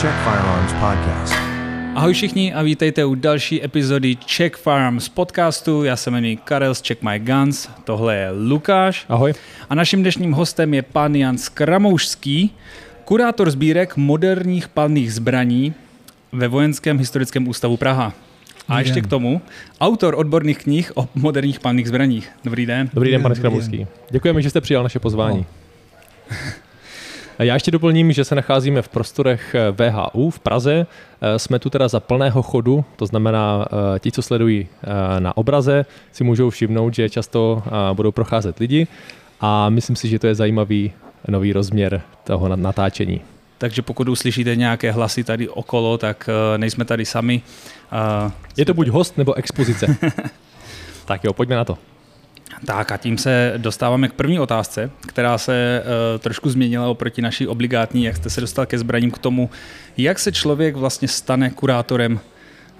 Czech Firearms Podcast. Ahoj všichni a vítejte u další epizody Czech Firearms podcastu. Já se jmenuji Karel z Check My Guns, tohle je Lukáš. Ahoj. A naším dnešním hostem je pan Jan Skramoušský, kurátor sbírek moderních palných zbraní ve Vojenském historickém ústavu Praha. A ještě k tomu autor odborných knih o moderních palných zbraních. Dobrý den. Dobrý den, pane Dobrý Skramulský. Děkujeme, že jste přijal naše pozvání. Já ještě doplním, že se nacházíme v prostorech eh, VHU v Praze. Eh, Jsme tu teda za plného chodu, to znamená, eh, ti, co sledují na obraze, si můžou všimnout, že často budou procházet lidi a myslím si, že to je zajímavý nový rozměr toho na- natáčení. Takže pokud uslyšíte nějaké hlasy tady okolo, tak nejsme tady sami. Je to buď host nebo expozice. tak jo, pojďme na to. Tak a tím se dostáváme k první otázce, která se uh, trošku změnila oproti naší obligátní, jak jste se dostal ke zbraním, k tomu, jak se člověk vlastně stane kurátorem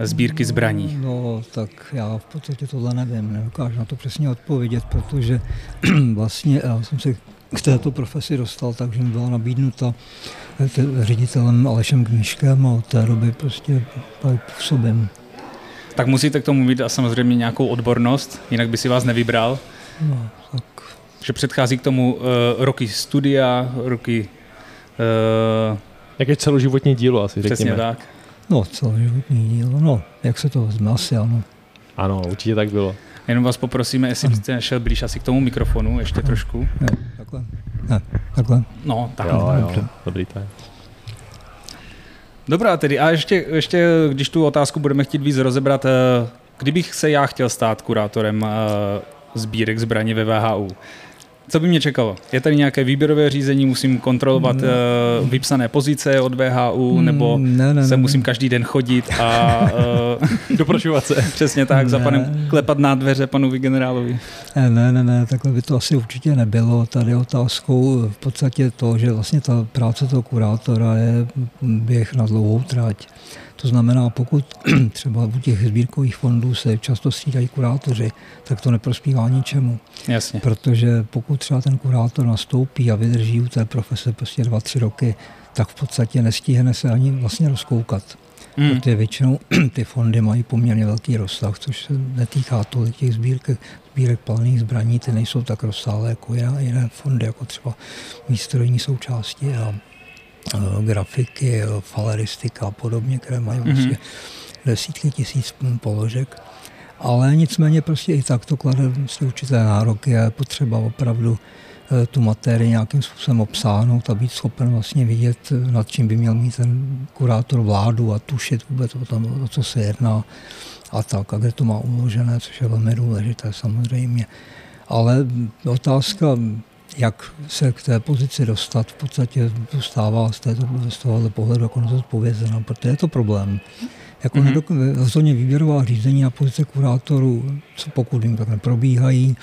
sbírky zbraní. No, tak já v podstatě tohle nevím, nedokážu na to přesně odpovědět, protože vlastně já jsem se k této profesi dostal, takže mi byla nabídnuta t- ředitelem Alešem Knížkem a od té doby prostě působím. Tak musíte k tomu mít a samozřejmě nějakou odbornost, jinak by si vás nevybral. No, tak Že předchází k tomu uh, roky studia, roky... Uh, Jak je celoživotní dílo asi, přesně řekněme. tak. no, celoživotní dílo, no, jak se to vezme, asi ano. Ano, určitě tak bylo. Jenom vás poprosíme, jestli byste šel blíž asi k tomu mikrofonu, ještě trošku. Ne, takhle, ne, takhle. No, tak. Jo, jo, dobře. dobrý to je. Dobrá tedy, a ještě, ještě, když tu otázku budeme chtít víc rozebrat, eh, kdybych se já chtěl stát kurátorem eh, sbírek zbraní ve VHU, co by mě čekalo? Je tady nějaké výběrové řízení, musím kontrolovat Ne. eh, vypsané pozice od VHU, nebo Mm, ne, ne, se ne, musím každý den chodit a eh, Doprošovat se. přesně tak, za Ne. panem klepat na dveře panu generálovi. Ne, ne, ne, ne, takhle by to asi určitě nebylo. Tady otázkou v podstatě to, že vlastně ta práce toho kurátora je běh na dlouhou trať. To znamená, pokud třeba u těch sbírkových fondů se často střídají kurátoři, tak to neprospívá ničemu. Jasně. Protože pokud třeba ten kurátor nastoupí a vydrží u té profese prostě dva, tři roky, tak v podstatě nestihne se ani vlastně rozkoukat. Mm. Protože většinou ty fondy mají poměrně velký rozsah, což se netýká tolik těch sbírek, sbírek palných zbraní, ty nejsou tak rozsáhlé jako jiné, jiné fondy, jako třeba výstrojní součásti a grafiky, faleristika a podobně, které mají Mhm. vlastně desítky tisíc položek. Ale nicméně prostě i tak to klade prostě určité nároky a je potřeba opravdu eh, tu materii nějakým způsobem obsáhnout a být schopen vlastně vidět, eh, nad čím by měl mít ten kurátor vládu a tušit vůbec o tom, o co se jedná a tak, a kde to má uložené, což je velmi důležité samozřejmě. Ale otázka, jak se k té pozici dostat, v podstatě zůstává z, této, z tohohle pohledu jako nezodpovězená, protože je to problém. Jako Mhm. mm-hmm. rozhodně výběrová řízení na pozice kurátorů, co pokud jim tak neprobíhají,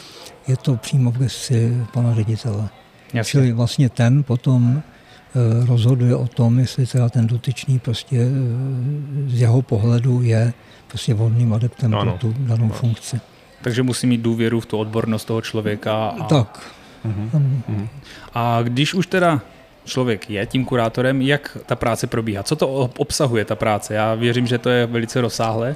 je to přímo v gesci pana ředitele. Jasně. Čili vlastně ten potom eh, rozhoduje o tom, jestli teda ten dotyčný prostě eh, z jeho pohledu je prostě vhodným adeptem No pro tu danou funkci. Takže musí mít důvěru v tu odbornost toho člověka. A, Tak. Mhm. Tam- Mhm. A když už teda člověk je tím kurátorem, jak ta práce probíhá? Co to ob- obsahuje ta práce? Já věřím, že to je velice rozsáhlé.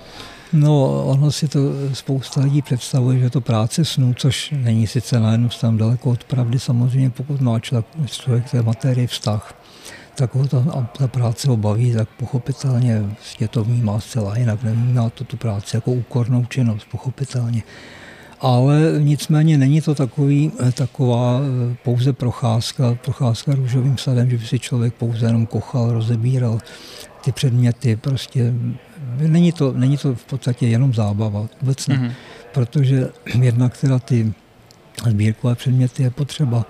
No, ono si to spousta lidí představuje, že to práce snů, což není sice na jednu stranu daleko od pravdy, samozřejmě pokud má člověk, člověk té materii vztah, tak ho ta, ta práce ho baví, tak pochopitelně je to vnímá zcela jinak, nevnímá to tu práci jako úkornou činnost, pochopitelně. Ale nicméně není to takový, eh, taková eh, pouze procházka, procházka růžovým sadem, že by si člověk pouze jenom kochal, rozebíral ty předměty. Prostě není to, není to v podstatě jenom zábava, vůbec ne. Mhm. Protože jednak teda ty sbírkové předměty je potřeba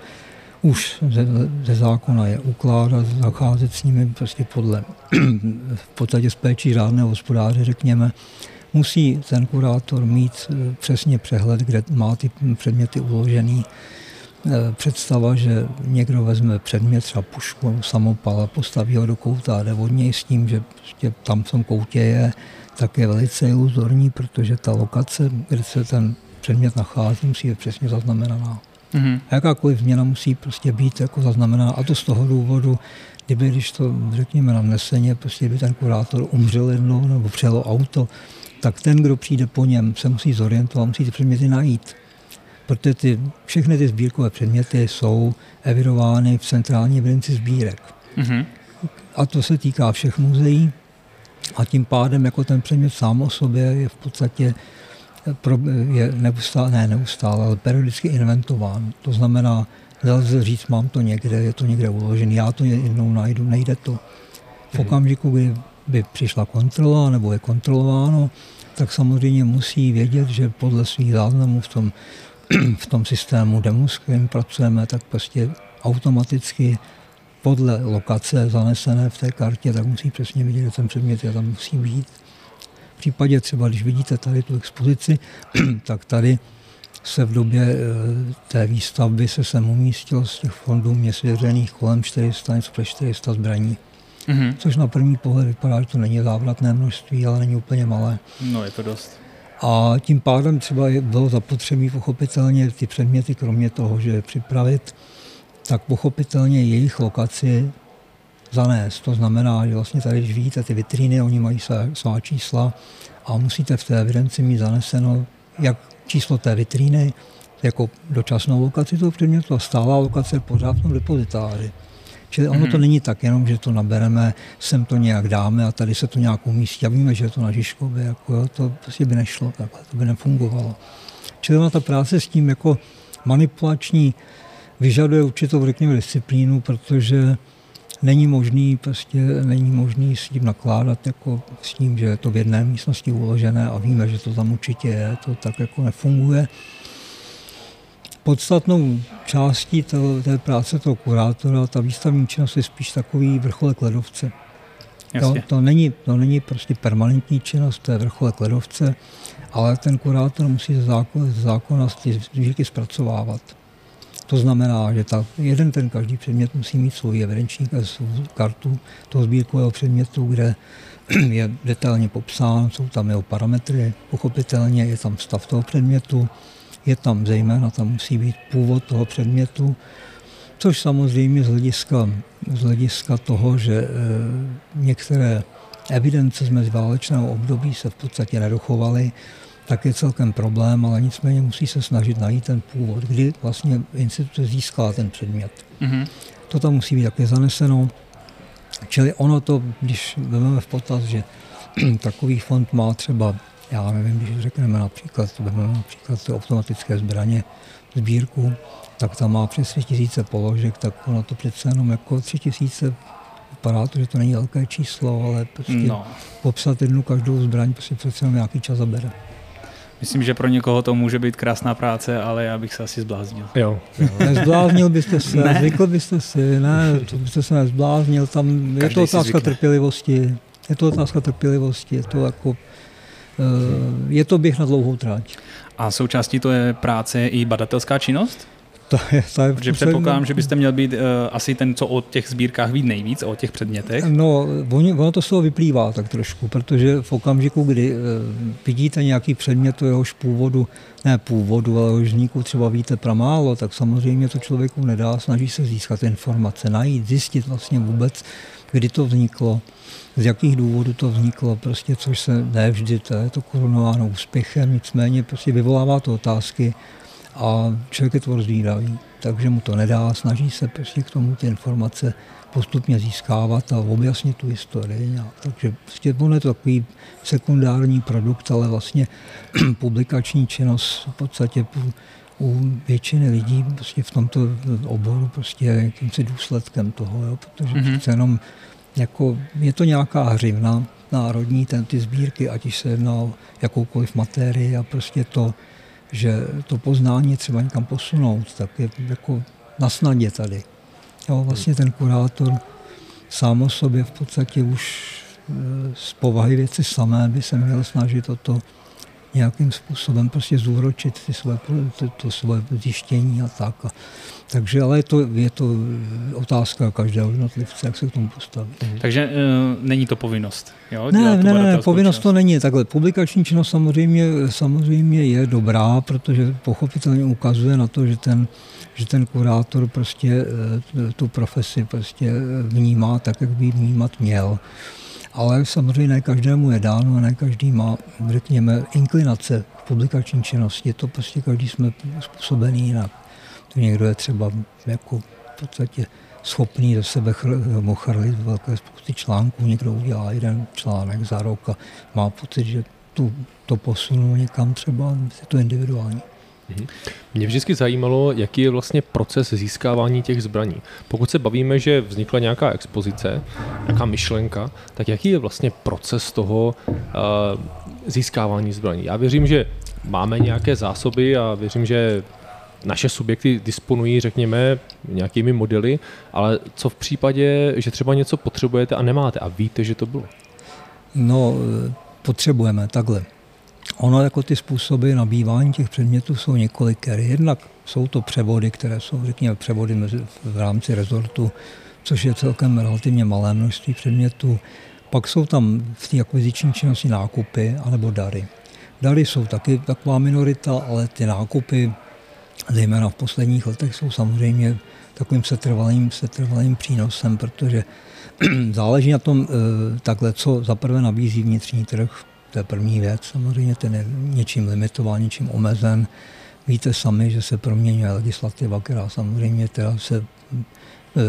už ze, ze zákona je ukládat, zacházet s nimi prostě podle v podstatě z péčí řádného hospodáře, řekněme. Musí ten kurátor mít eh, přesně přehled, kde má ty předměty uložený. Eh, Představa, že někdo vezme předmět, třeba pušku nebo samopal a postaví ho do kouta a jde od něj s tím, že prostě tam v tom koutě je, tak je velice iluzorní, protože ta lokace, kde se ten předmět nachází, musí být přesně zaznamenaná. Mm-hmm. A jakákoliv změna musí prostě být jako zaznamená. A to z toho důvodu, kdyby, když to řekněme na neseně, prostě by ten kurátor umřel jednou nebo přelo auto, tak ten, kdo přijde po něm, se musí zorientovat, musí ty předměty najít. Protože ty, všechny ty sbírkové předměty jsou evidovány v centrální evidenci sbírek. Mm-hmm. A to se týká všech muzeí. A tím pádem jako ten předmět sám o sobě je v podstatě je neustále, ne neustále, ale periodicky inventován. To znamená, nelze říct, mám to někde, je to někde uložené, já to jednou najdu, nejde to. V mhm. okamžiku, kdy by přišla kontrola nebo je kontrolováno, tak samozřejmě musí vědět, že podle svých záznamů v tom, v tom systému demo, s kterým pracujeme, tak prostě automaticky podle lokace zanesené v té kartě, tak musí přesně vědět, že ten předmět je tam musí být. V případě třeba, když vidíte tady tu expozici, tak tady se v době eh, té výstavby se sem umístil z těch fondů mě svěřených kolem 400, něco přes 400 zbraní. Mm-hmm. Což na první pohled vypadá, že to není závratné množství, ale není úplně malé. No, je to dost. A tím pádem třeba bylo zapotřebí pochopitelně ty předměty, kromě toho, že je připravit, tak pochopitelně jejich lokaci zanést. To znamená, že vlastně tady, když vidíte ty vitríny, oni mají svá, svá čísla a musíte v té evidenci mít zaneseno jak číslo té vitríny, jako dočasnou lokaci toho předmětu a stálá lokace pořád v tom depozitáři. Čili ono mm-hmm. to mhm. není tak jenom, že to nabereme, sem to nějak dáme a tady se to nějak umístí a víme, že je to na Žižkově, jako jo, to prostě by nešlo takhle, to by nefungovalo. Čili ona ta práce s tím jako manipulační vyžaduje určitou, řekněme, disciplínu, protože není možný, prostě není možný s tím nakládat jako s tím, že je to v jedné místnosti uložené a víme, že to tam určitě je, to tak jako nefunguje. Podstatnou částí té, té práce toho kurátora, ta výstavní činnost je spíš takový vrcholek ledovce. To, to, není, to není prostě permanentní činnost, to je vrcholek ledovce, ale ten kurátor musí ze zákona, ze zákona ty zvíky zpracovávat. To znamená, že ta, jeden ten každý předmět musí mít svůj evidenční kartu toho sbírkového předmětu, kde je detailně popsán, jsou tam jeho parametry, pochopitelně je tam stav toho předmětu, je tam zejména, tam musí být původ toho předmětu, což samozřejmě z hlediska, z hlediska toho, že e, některé evidence z meziválečného období se v podstatě nedochovaly, tak je celkem problém, ale nicméně musí se snažit najít ten původ, kdy vlastně instituce získá ten předmět. Mm-hmm. To tam musí být také zaneseno. Čili ono to, když vezmeme v potaz, že takový fond má třeba, já nevím, když řekneme například, vezmeme například ty automatické zbraně, sbírku, tak tam má přes 3 tisíce položek, tak ono to přece jenom jako 3 tisíce vypadá to, že to není velké číslo, ale prostě no. popsat jednu každou zbraň prostě přece jenom nějaký čas zabere. Myslím, že pro někoho to může být krásná práce, ale já bych se asi zbláznil. Jo. jo. Nezbláznil byste se, ne. zvykl byste si, ne, to byste se nezbláznil, tam je to otázka trpělivosti, je to otázka trpělivosti, je to jako, je to běh na dlouhou tráť. A součástí to je práce i badatelská činnost? To je, to je Protože předpokládám, že byste měl být uh, asi ten, co o těch sbírkách ví nejvíc, o těch předmětech. No, ono to z toho vyplývá tak trošku, protože v okamžiku, kdy uh, vidíte nějaký předmět o jehož původu, ne původu, ale jehož vzniku třeba víte pramálo, tak samozřejmě to člověku nedá, snaží se získat informace, najít, zjistit vlastně vůbec, kdy to vzniklo, z jakých důvodů to vzniklo, prostě, což se ne vždy, to je to korunováno úspěchem, nicméně prostě vyvolává to otázky, a člověk je tvor zvídavý, takže mu to nedá, snaží se prostě k tomu ty informace postupně získávat a objasnit tu historii. Takže prostě on je to takový sekundární produkt, ale vlastně publikační činnost v podstatě u většiny lidí prostě v tomto oboru prostě je jakýmsi důsledkem toho, jo, protože mm-hmm. jenom jako, je to nějaká hřivna národní, ten, ty sbírky, ať se jedná o jakoukoliv materii a prostě to že to poznání třeba někam posunout, tak je jako na snadě tady. Jo, vlastně ten kurátor sám o sobě v podstatě už e, z povahy věci samé by se měl snažit o to nějakým způsobem prostě zúročit ty své, to, to své zjištění a tak. A, takže ale je to, je to otázka každého jednotlivce, jak se k tomu postaví. Takže uh, není to povinnost? Jo? Ne, ne, ne, ne, povinnost činnost. to není. Takhle publikační činnost samozřejmě, samozřejmě je dobrá, protože pochopitelně ukazuje na to, že ten, že ten kurátor prostě eh, tu profesi prostě vnímá tak, jak by vnímat měl ale samozřejmě ne každému je dáno a ne každý má, řekněme, inklinace v publikační činnosti. To prostě každý jsme způsobený jinak. To někdo je třeba jako v podstatě schopný do sebe chr- chrlit velké spousty článků, někdo udělá jeden článek za rok a má pocit, že tu, to posunul někam třeba, je to individuální. Mhm. Mě vždycky zajímalo, jaký je vlastně proces získávání těch zbraní. Pokud se bavíme, že vznikla nějaká expozice, nějaká myšlenka, tak jaký je vlastně proces toho uh, získávání zbraní? Já věřím, že máme nějaké zásoby a věřím, že naše subjekty disponují, řekněme, nějakými modely, ale co v případě, že třeba něco potřebujete a nemáte a víte, že to bylo? No, potřebujeme takhle. Ono jako ty způsoby nabývání těch předmětů jsou několikeré. Jednak jsou to převody, které jsou, řekněme, převody v rámci rezortu, což je celkem relativně malé množství předmětů. Pak jsou tam v té akviziční činnosti nákupy anebo dary. Dary jsou taky taková minorita, ale ty nákupy, zejména v posledních letech, jsou samozřejmě takovým setrvalým, setrvalým přínosem, protože záleží na tom eh, takhle, co zaprvé nabízí vnitřní trh, to je první věc. Samozřejmě ten je něčím limitován, něčím omezen. Víte sami, že se proměňuje legislativa, která samozřejmě teda se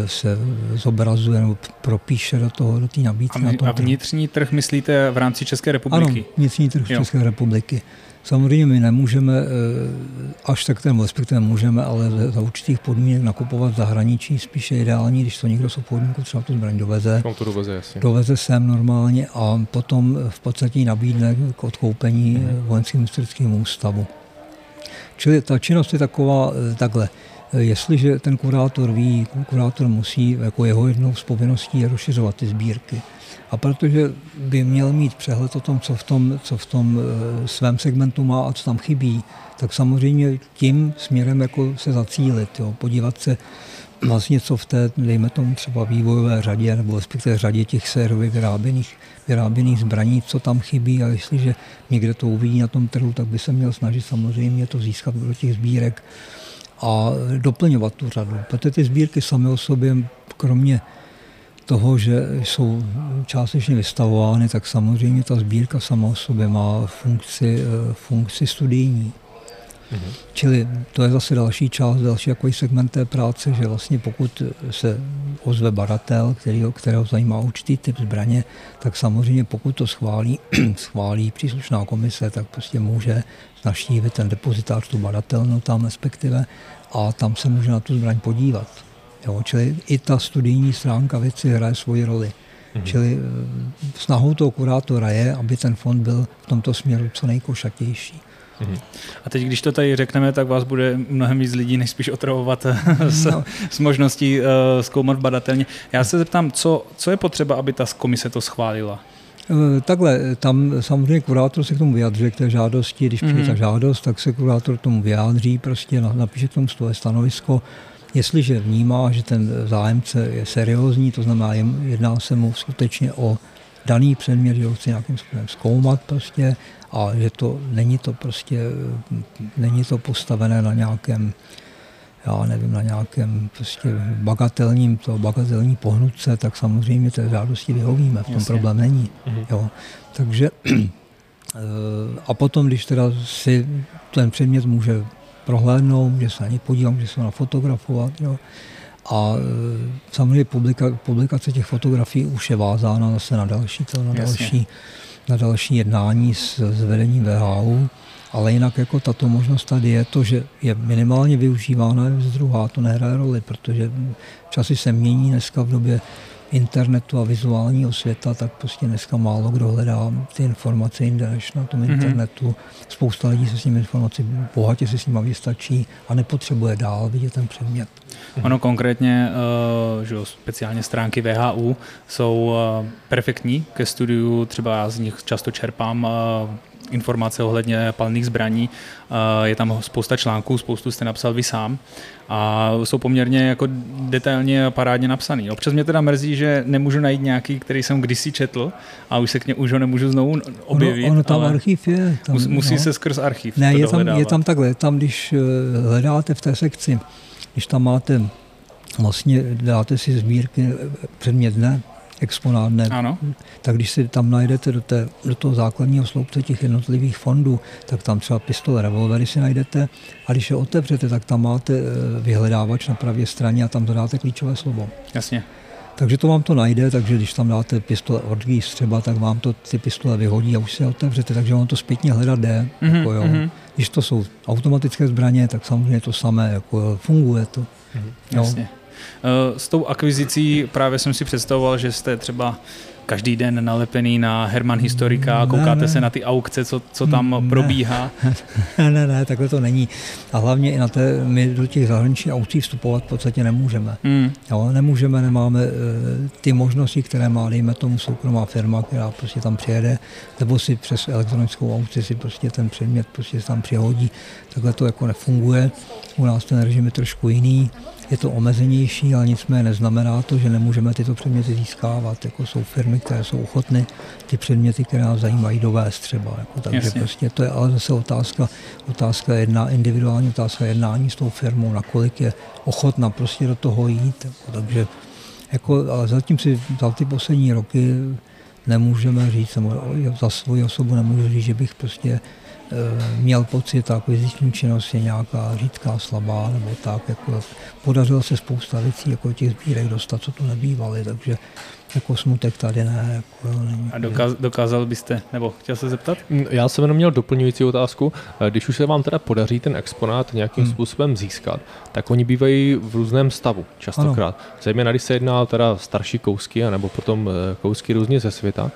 se zobrazuje nebo propíše do toho, do té nabídky. A, a vnitřní trh myslíte v rámci České republiky? Ano, vnitřní trh jo. České republiky. Samozřejmě my nemůžeme, eh, až tak ten, respektive můžeme, ale za určitých podmínek nakupovat v zahraničí spíše ideální, když to někdo z obchodníků třeba tu zbraň doveze. to doveze, jasně. Doveze sem normálně a potom v podstatě nabídne k odkoupení mm-hmm. vojenským historickým ústavu. Čili ta činnost je taková eh, takhle. Jestliže ten kurátor ví, kurátor musí, jako jeho jednou z povinností je rozšiřovat ty sbírky. A protože by měl mít přehled o tom, co v tom, co v tom eh, svém segmentu má a co tam chybí, tak samozřejmě tím směrem jako se zacílit, jo, podívat se vlastně, co v té, dejme tomu třeba vývojové řadě, nebo respektive řadě těch sérově vyráběných, vyráběných zbraní, co tam chybí a jestliže někde to uvidí na tom trhu, tak by se měl snažit samozřejmě to získat do těch sbírek a doplňovat tu řadu. Protože ty sbírky samé o sobě, kromě toho, že jsou částečně vystavovány, tak samozřejmě ta sbírka sama o sobě má funkci, eh, funkci studijní. Mm-hmm. Čili to je zase další část, další takový segment té práce, že vlastně pokud se ozve baratel, který, kterého zajímá určitý typ zbraně, tak samozřejmě pokud to schválí, schválí příslušná komise, tak prostě může naštívit ten depozitář, tu baratelnu tam respektive a tam se může na tu zbraň podívat. Jo, čili i ta studijní stránka věci hraje svoji roli. Mm-hmm. Čili eh, snahou toho kurátora je, aby ten fond byl v tomto směru co nejkošatější. Mm-hmm. A teď, když to tady řekneme, tak vás bude mnohem víc lidí, než spíš otravovat s, no. s možností uh, zkoumat badatelně. Já se zeptám, co, co je potřeba, aby ta komise to schválila? Eh, takhle, tam samozřejmě kurátor se k tomu vyjadřuje, k té žádosti. Když přijde mm-hmm. ta žádost, tak se kurátor k tomu vyjádří, prostě napíše k tomu svoje stanovisko. Jestliže vnímá, že ten zájemce je seriózní, to znamená, jedná se mu skutečně o daný předmět, že ho chce nějakým způsobem zkoumat prostě a že to není to prostě, není to postavené na nějakém já nevím, na nějakém prostě bagatelním, to bagatelní pohnutce, tak samozřejmě té žádosti vyhovíme, v tom Jasně. problém není. Mhm. Jo. Takže eh, a potom, když teda si ten předmět může prohlédnout, může se na ně podívat, může se na fotografovat. Jo. A e, samozřejmě publika, publikace těch fotografií už je vázána zase na další, to, na další, na další jednání s, s vedením VHU. Ale jinak jako tato možnost tady je to, že je minimálně využívána, z druhá to nehraje roli, protože časy se mění dneska v době internetu a vizuálního světa, tak prostě dneska málo kdo hledá ty informace jinde než na tom mm-hmm. internetu. Spousta lidí se s nimi informací bohatě se s nimi vystačí a nepotřebuje dál vidět ten předmět. Ono konkrétně, uh, že speciálně stránky VHU jsou uh, perfektní ke studiu, třeba já z nich často čerpám uh, informace ohledně palných zbraní. Je tam spousta článků, spoustu jste napsal vy sám a jsou poměrně jako detailně a parádně napsaný. Občas mě teda mrzí, že nemůžu najít nějaký, který jsem kdysi četl a už se k ně už ho nemůžu znovu objevit. Ono, ono tam archiv je. Tam, musí no. se skrz archiv Ne, je tam, je tam takhle, tam když eh, hledáte v té sekci, když tam máte vlastně dáte si sbírky eh, předmět dne, exponát ne. Ano. Tak když si tam najdete do, té, do toho základního sloupce těch jednotlivých fondů, tak tam třeba pistole, revolvery si najdete a když je otevřete, tak tam máte eh, vyhledávač na pravé straně a tam dodáte klíčové slovo. Jasně. Takže to vám to najde, takže když tam dáte pistole Orgis třeba, tak vám to ty pistole vyhodí a už se otevřete, takže vám to zpětně hledat jde. Mm-hmm, jako jo. Mm-hmm. Když to jsou automatické zbraně, tak samozřejmě to samé, jako funguje to. Mm-hmm, jasně. Eh, s tou akvizicí právě jsem si představoval, že jste třeba každý den nalepený na Herman Historika a koukáte ne, ne. se na ty aukce, co, co tam ne. probíhá? Ne, ne, ne, takhle to není. A hlavně i na té, my do těch zahraničních aukcí vstupovat v podstatě nemůžeme. Hmm. Jo, nemůžeme, nemáme uh, ty možnosti, které má, dejme tomu, soukromá firma, která prostě tam přijede, nebo si přes elektronickou aukci si prostě ten předmět prostě tam přihodí. Takhle to jako nefunguje. U nás ten režim je trošku jiný je to omezenější, ale nicméně neznamená to, že nemůžeme tyto předměty získávat. Jako jsou firmy, které jsou ochotny ty předměty, které nás zajímají, dovést třeba. Jako, takže Jasně. prostě to je ale zase otázka, otázka jedna, individuální otázka jednání s tou firmou, nakolik je ochotna prostě do toho jít. Jako, takže jako, ale zatím si za ty poslední roky nemůžeme říct, za svoji osobu nemůžu říct, že bych prostě Eh, měl pocit, akviziční činnost je nějaká řídká, slabá nebo tak. Jako podařilo se spousta věcí, jako těch sbírek dostat, co tu nebývaly, takže jako smutek tady ne. Jako, není. A dokázal, dokázal byste, nebo chtěl se zeptat? Mm, já jsem jenom měl doplňující otázku. Eh, když už se vám teda podaří ten exponát nějakým hmm. způsobem získat, tak oni bývají v různém stavu častokrát. Ano. Zejména když se jedná teda starší kousky, nebo potom eh, kousky různě ze světa,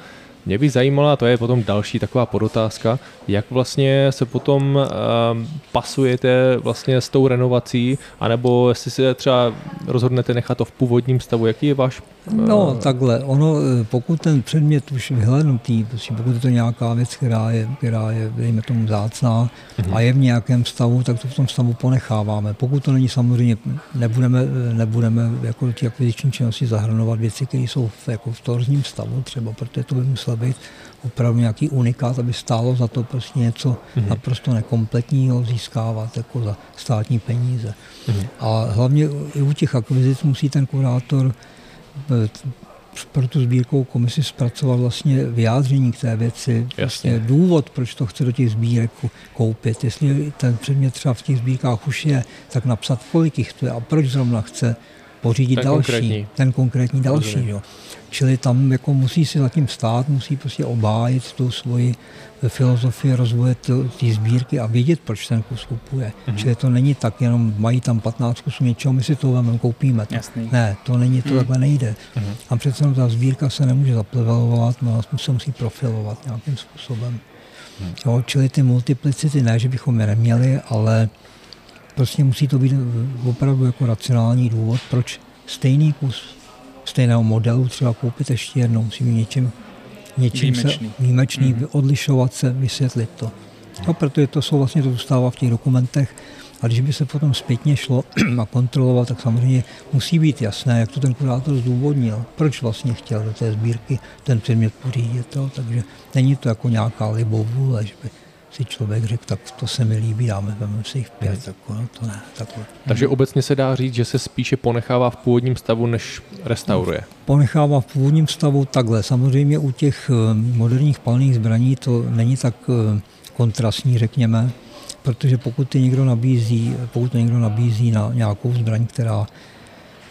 mě by zajímala, a to je potom další taková podotázka, jak vlastně se potom uh, pasujete vlastně s tou renovací, anebo jestli si třeba rozhodnete nechat to v původním stavu, jaký je váš No takhle, ono, eh, pokud ten předmět už vyhlednutý, prostě pokud je to nějaká věc, která je, která je dejme tomu zácná mm-hmm. a je v nějakém stavu, tak to v tom stavu ponecháváme. Pokud to není samozřejmě, nebudeme, nebudeme jako do těch akviziční činnosti zahrnovat věci, které jsou v, jako v torzním stavu třeba, protože to by muselo být opravdu nějaký unikát, aby stálo za to prostě něco mm-hmm. naprosto nekompletního získávat jako za státní peníze. Mm-hmm. A hlavně i u těch akvizic musí ten kurátor Eh, pro tu sbírkovou komisi zpracovat vlastně vyjádření k té věci, vlastně důvod, proč to chce do těch sbírek koupit. Jestli ten předmět třeba v těch sbírkách už je, tak napsat, kolik jich to je a proč zrovna chce pořídit ten další, konkrétní. ten konkrétní další. Jo. Čili tam jako musí si zatím stát, musí prostě obájit tu svoji filozofii rozvoje té sbírky a vědět, proč ten kus kupuje. Mm-hmm. Čili to není tak, jenom mají tam 15 kusů něčeho, my si to vememe, koupíme. To. Jasný. Ne, to není, to mm. takhle nejde. Mm-hmm. A přece ta sbírka se nemůže zaplevelovat, no, se musí profilovat nějakým způsobem. Mm. Jo, čili ty multiplicity, ne, že bychom je neměli, ale prostě musí to být opravdu jako racionální důvod, proč stejný kus stejného modelu třeba koupit ještě jednou, musí být něčím, něčím výjimečný, se, výjimečný mm-hmm. odlišovat se, vysvětlit to. No, protože to jsou vlastně, to zůstává v těch dokumentech, a když by se potom zpětně šlo a kontrolovat, tak samozřejmě musí být jasné, jak to ten kurátor zdůvodnil, proč vlastně chtěl do té sbírky ten předmět pořídit. Takže není to jako nějaká libovůle, že by si člověk řekl, tak to se mi líbí, dáme, veme si jich pět, tak no, to ne. Takhle. Takže obecně se dá říct, že se spíše ponechává v původním stavu, než restauruje. No, ponechává v původním stavu takhle. Samozřejmě u těch eh, moderních palných zbraní to není tak eh, kontrastní, řekněme, protože pokud ty někdo nabízí, pokud to někdo nabízí na nějakou zbraň, která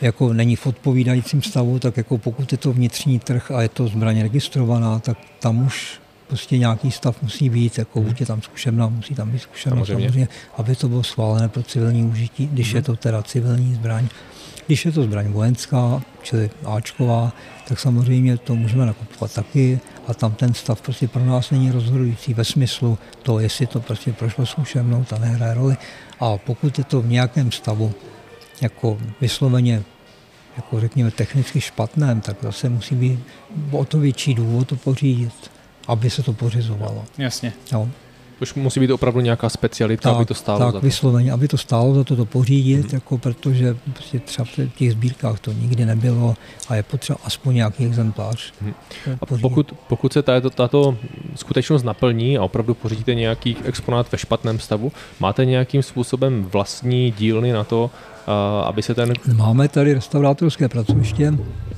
jako není v odpovídajícím stavu, tak jako pokud je to vnitřní trh a je to zbraň registrovaná, tak tam už prostě nějaký stav musí být, jako hmm. buď je tam zkušená, musí tam být zkušená samozřejmě. samozřejmě, aby to bylo schválené pro civilní užití, když hmm. je to teda civilní zbraň. Když je to zbraň vojenská, čili Ačková, tak samozřejmě to můžeme nakupovat taky a tam ten stav prostě pro nás není rozhodující ve smyslu to, jestli to prostě prošlo zkušenou, ta nehraje roli. A pokud je to v nějakém stavu jako vysloveně jako řekněme technicky špatném, tak zase musí být o to větší důvod to pořídit. Aby se to pořizovalo. Jasně. Jo. Už musí být opravdu nějaká specialita, tak, aby to stálo tak, za to. vysloveně, aby to stálo za to to pořídit, mm. jako protože prostě třeba v těch sbírkách to nikdy nebylo a je potřeba aspoň nějaký exemplář. Mm. A pokud, pokud se tato, tato skutečnost naplní a opravdu pořídíte nějaký exponát ve špatném stavu, máte nějakým způsobem vlastní dílny na to, aby se ten... Máme tady restaurátorské pracoviště,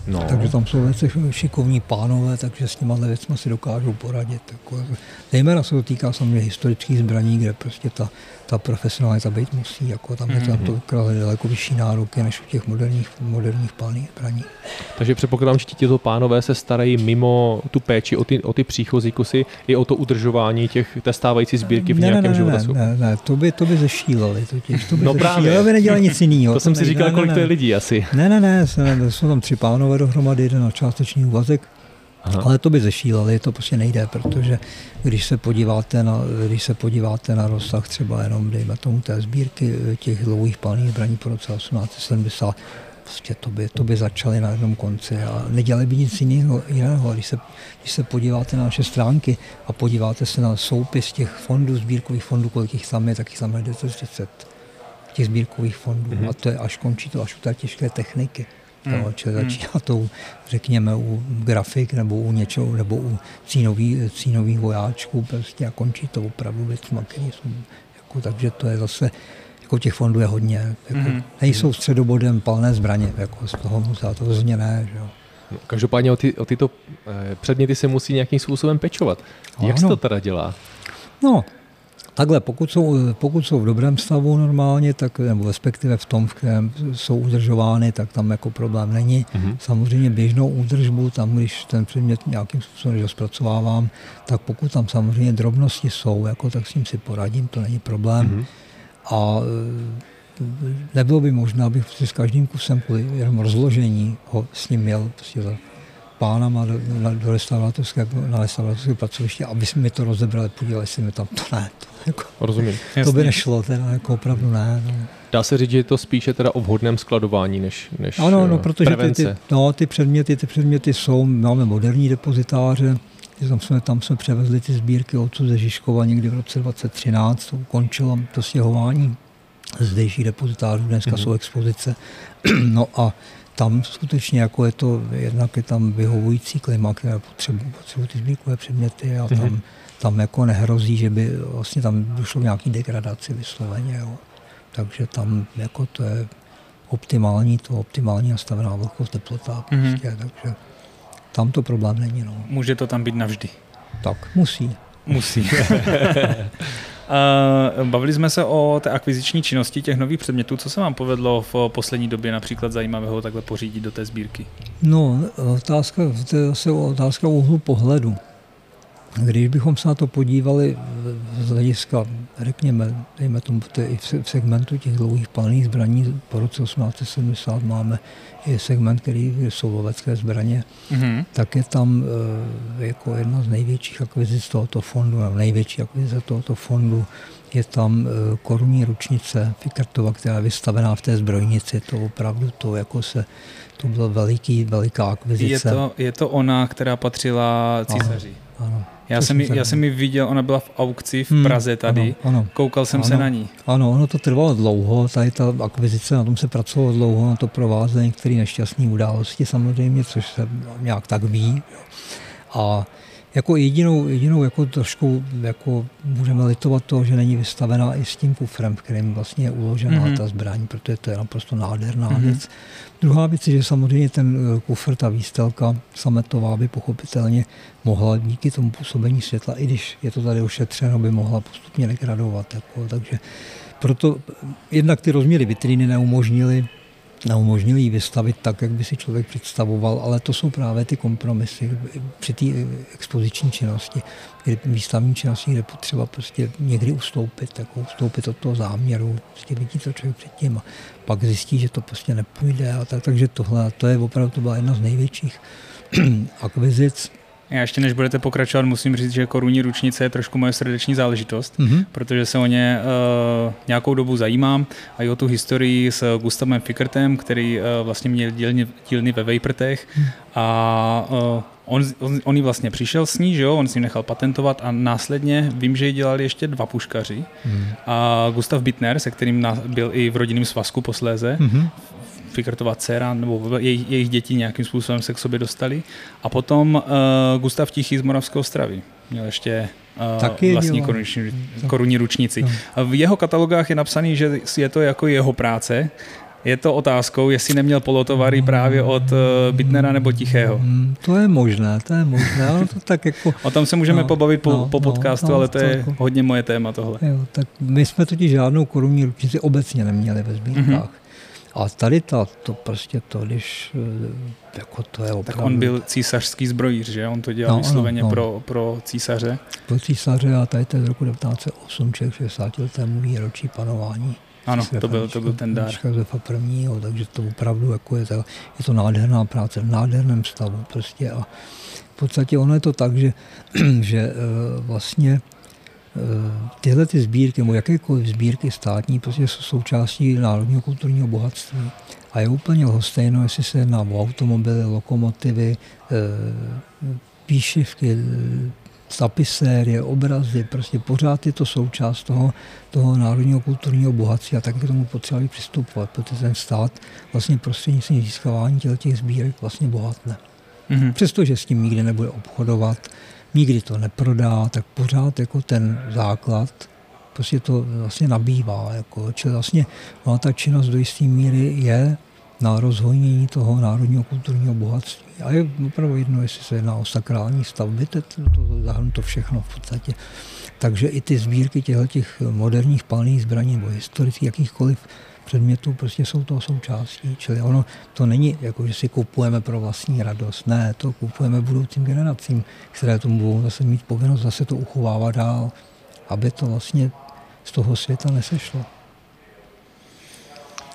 no. takže tam jsou velice šikovní pánové, takže s těma věcmi si dokážou poradit. Jako, zejména se to týká samozřejmě historických zbraní, kde prostě ta, ta profesionalita být musí. Jako, tam je to mm-hmm. to daleko vyšší nároky než u těch moderních, moderních pálných zbraní. Takže předpokládám, že tito pánové se starají mimo tu péči o ty, o ty příchozí kusy i o to udržování těch, té stávající sbírky v ne, nějakém ne. Ne, ne, ne, to by, to by zešíleli. Totiž, to by no zešíleli, právě. by nedělali nic jiného. To, to jsem si říkal, ne, kolik ne, to je lidí asi. Ne, ne, ne, ne, jsou tam tři pánové dohromady, jeden na částečný úvazek, Aha. Ale to by zešíleli, to prostě nejde, protože když se podíváte na, když se podíváte na rozsah třeba jenom, dejme tomu, té sbírky těch dlouhých palných zbraní po roce 1870, prostě to by, to by začaly na jednom konci a nedělali by nic jiného. jiného. Když, se, když se podíváte na naše stránky a podíváte se na soupis těch fondů, sbírkových fondů, kolik jich tam je, tak jich tam je 10 těch sbírkových fondů mm-hmm. a to je až končí to až u té těžké techniky. Mm. To, čili začíná to, řekněme, u grafik nebo u něčeho, nebo u cínový, cínových vojáčků prostě a končí to opravdu věcma, které jsou, jako, takže to je zase, jako těch fondů je hodně, jako, mm. nejsou středobodem palné zbraně, jako z toho musela to rozhodně ne, že jo. No, každopádně o, ty, o tyto eh, předměty se musí nějakým způsobem pečovat. Jak ano. se to teda dělá? No, Takhle, pokud jsou, pokud jsou v dobrém stavu normálně, tak, nebo respektive v tom, v kterém jsou udržovány, tak tam jako problém není. Mm-hmm. Samozřejmě běžnou údržbu, tam když ten předmět nějakým způsobem zpracovávám, tak pokud tam samozřejmě drobnosti jsou, jako, tak s ním si poradím, to není problém. Mm-hmm. A nebylo by možné, abych s každým kusem kvůli jenom rozložení ho s ním měl prostě za pánama do, na, do restauratorské, na restauratorské pracoviště, aby jsme mi to rozebrali, podívali si mi tam, to ne, to, jako, Rozumím. to by nešlo, teda jako opravdu ne. No. Dá se říct, že je to spíše teda o vhodném skladování než, než ano, no, protože Ty, ty, no, ty předměty, ty předměty jsou, máme moderní depozitáře, tam jsme, tam jsme převezli ty sbírky odsud ze Žižkova někdy v roce 2013, to ukončilo to stěhování zdejších depozitářů, dneska mm-hmm. jsou expozice. no a tam skutečně jako je to, jednak je tam vyhovující klima, které potřebují, potřebují ty sbírkové předměty a tam, mm-hmm. tam jako nehrozí, že by vlastně tam došlo k nějaký degradaci vysloveně. Jo. Takže tam jako to je optimální, to optimální nastavená vlhkost, teplota. Mm-hmm. Prostě, takže tam to problém není. No. Může to tam být navždy. Tak, musí. Musí. Bavili jsme se o té akviziční činnosti těch nových předmětů. Co se vám povedlo v poslední době například zajímavého takhle pořídit do té sbírky? No, otázka, to je zase otázka úhlu pohledu. Když bychom se na to podívali z hlediska, řekněme, dejme tomu i v segmentu těch dlouhých palných zbraní, po roce 1870 máme i segment, který jsou lovecké zbraně, mm-hmm. tak je tam e, jako jedna z největších akvizic tohoto fondu, nebo největší akvizice tohoto fondu, je tam e, korunní ručnice Fikertova, která je vystavená v té zbrojnici. To opravdu to jako se, to byla veliký, veliká akvizice. Je to, je to ona, která patřila císaři? Ano, ano. Já jsem, ji, já jsem ji viděl, ona byla v aukci v hmm, Praze tady, ano, ano, koukal jsem ano, se na ní. Ano, ono to trvalo dlouho, tady ta akvizice, na tom se pracovalo dlouho, na to provázely některé nešťastné události samozřejmě, což se nějak tak ví. A jako jedinou, jedinou jako trošku jako můžeme litovat to, že není vystavená i s tím kufrem, v kterém vlastně je uložená mm-hmm. ta zbraň, protože to je naprosto nádherná mm-hmm. věc. Druhá věc je, že samozřejmě ten eh, kufr, ta výstelka sametová by pochopitelně mohla díky tomu působení světla, i když je to tady ošetřeno, by mohla postupně degradovat. Jako, takže proto jednak ty rozměry vitríny neumožnily neumožnil ji vystavit tak, jak by si člověk představoval, ale to jsou právě ty kompromisy při té expoziční činnosti, kdy výstavní činnosti, kde potřeba prostě někdy ustoupit, jako ustoupit od toho záměru, prostě vidí to člověk předtím a pak zjistí, že to prostě nepůjde a tak, takže tohle, to je opravdu to byla jedna z největších akvizic, já ještě než budete pokračovat, musím říct, že korunní ručnice je trošku moje srdeční záležitost, mm-hmm. protože se o ně uh, nějakou dobu zajímám a i o tu historii s Gustavem Fickertem, který uh, vlastně měl dílny, dílny ve Vejprtech mm. a uh, On, on, on jí vlastně přišel s ní, že jo, on si ji nechal patentovat a následně vím, že ji dělali ještě dva puškaři. Hmm. A Gustav Bittner, se kterým na, byl i v rodinném svazku posléze, hmm. Fikertová dcera nebo jejich, jejich děti nějakým způsobem se k sobě dostali. A potom uh, Gustav Tichý z Moravského Stravy. Měl ještě uh, Taky vlastní korunní, korunní ručnici. No. V jeho katalogách je napsaný, že je to jako jeho práce, je to otázkou, jestli neměl polotovary právě od uh, Bitnera nebo Tichého. Mm, to je možné, to je možné, ale to tak jako... O tom se můžeme no, pobavit po, no, po no, podcastu, no, ale to, je jako... hodně moje téma tohle. Jo, tak my jsme totiž žádnou korunní ručnici obecně neměli ve sbírkách. Mm-hmm. A tady ta, to prostě to, když eh, jako to je opravdu... Tak on byl císařský zbrojíř, že? On to dělal no, vysloveně no, no. Pro, pro císaře. Pro císaře a tady to je z roku 1908, člověk 60 letému výročí panování. Ano, to byl, to byl ten dár. Josefa prvního, takže to opravdu jako je, to, je to nádherná práce v nádherném stavu prostě a v podstatě ono je to tak, že, že eh, vlastně tyhle ty sbírky, nebo jakékoliv sbírky státní, prostě jsou součástí národního kulturního bohatství. A je úplně lhostejno, jestli se jedná o automobily, lokomotivy, eh, píšivky, tapisérie, obrazy, prostě pořád je to součást toho, toho národního kulturního bohatství a tak k tomu potřebovali přistupovat, protože ten stát vlastně prostřednictvím získávání těch sbírek vlastně bohatne. Mm-hmm. Přestože s tím nikdy nebude obchodovat, nikdy to neprodá, tak pořád jako ten základ prostě to vlastně nabývá. Jako, čili vlastně ona ta činnost do jisté míry je na rozhojnění toho národního kulturního bohatství. A je opravdu jedno, jestli se jedná o sakrální stavby, to, to, to to všechno v podstatě. Takže i ty sbírky těch moderních palných zbraní nebo historických jakýchkoliv předmětů prostě jsou to součástí. Čili ono to není jako, že si kupujeme pro vlastní radost. Ne, to kupujeme budoucím generacím, které tomu budou zase mít povinnost zase to uchovávat dál, aby to vlastně z toho světa nesešlo.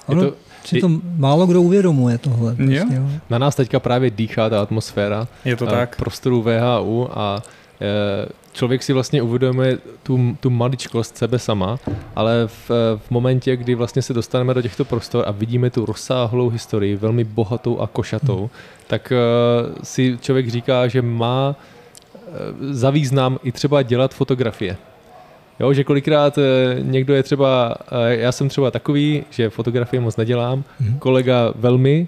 Ono, to, si to málo kdo uvědomuje tohle. Prostě, jo? Jo. Na nás teďka právě dýchá ta atmosféra. Je to tak. Prostoru VHU a e, člověk si vlastně uvědomuje tu, tu maličkost sebe sama, ale v, v momentě, kdy vlastně se dostaneme do těchto prostor a vidíme tu rozsáhlou historii, velmi bohatou a košatou, hmm. tak uh, si člověk říká, že má uh, za význam i třeba dělat fotografie. Jo, že kolikrát uh, někdo je třeba, uh, já jsem třeba takový, že fotografie moc nedělám, hmm. kolega velmi,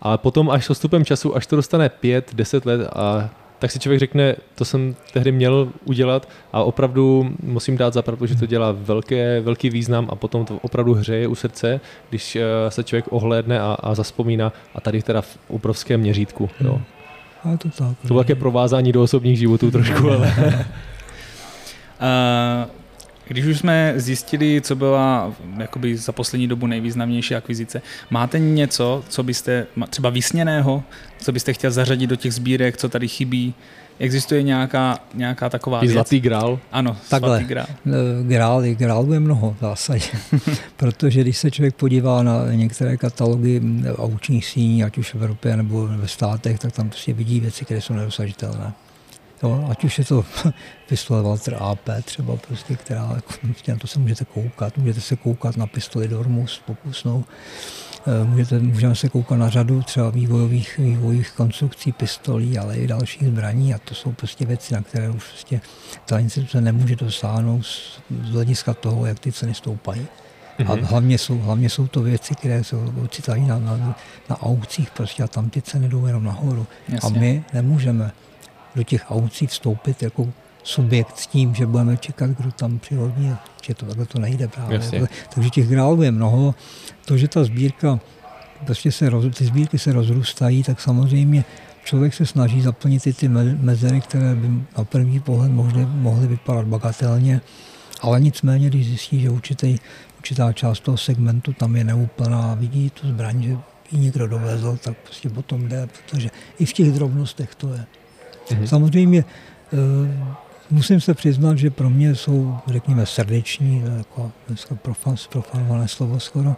ale potom až s odstupem času, až to dostane pět, deset let a tak si člověk řekne, to jsem tehdy měl udělat a opravdu musím dát za pravdu, že to dělá velké, velký význam a potom to opravdu hřeje u srdce, když eh, se člověk ohlédne a, a zaspomíná a tady teda v obrovském měřítku. Jo. Hmm. A to tak. To bylo také provázání do osobních životů trošku, ale... uh, Když už jsme zjistili, co byla jakoby za poslední dobu nejvýznamnější akvizice, máte něco, co byste, třeba vysněného, co byste chtěl zařadit do těch sbírek, co tady chybí? Existuje nějaká, nějaká taková věc? Zlatý grál? Ano, Takhle, svatý grál. Eh, grál, grál je mnoho v zásadě, protože když se člověk podívá na některé katalogy aučních síní, ať už v Evropě nebo ve státech, tak tam prostě vidí věci, které jsou nedosažitelné. Jo, ať už je to pistole Walter AP třeba, prostě, která, jako, prostě na to se můžete koukat, můžete se koukat na pistoli Dormus pokusnou, eh, můžete, můžeme se koukat na řadu třeba vývojových, vývojových konstrukcí pistolí, ale i dalších zbraní a to jsou prostě věci, na které už prostě ta instituce nemůže dosáhnout z, z hlediska toho, jak ty ceny stoupají. A mhm. hlavně jsou, hlavně jsou to věci, které jsou ocitají na, na, na aukcích prostě a tam ty ceny jdou jenom nahoru. Jasně. A my nemůžeme do těch aukcí vstoupit jako subjekt s tím, že budeme čekat, kdo tam přihodí, že to takhle to nejde právě. Jasně. Takže těch grálů je mnoho. To, že ta sbírka, prostě se roz, ty sbírky se rozrůstají, tak samozřejmě člověk se snaží zaplnit ty, ty mezery, které by na první pohled mohly, mohly vypadat bagatelně, ale nicméně, když zjistí, že určitý, určitá část toho segmentu tam je neúplná, vidí tu zbraň, že ji někdo dovezl, tak prostě potom jde, protože i v těch drobnostech to je. Mm-hmm. Samozřejmě eh, musím se přiznat, že pro mě jsou, řekněme, srdeční, jako dneska profan, profanované slovo skoro,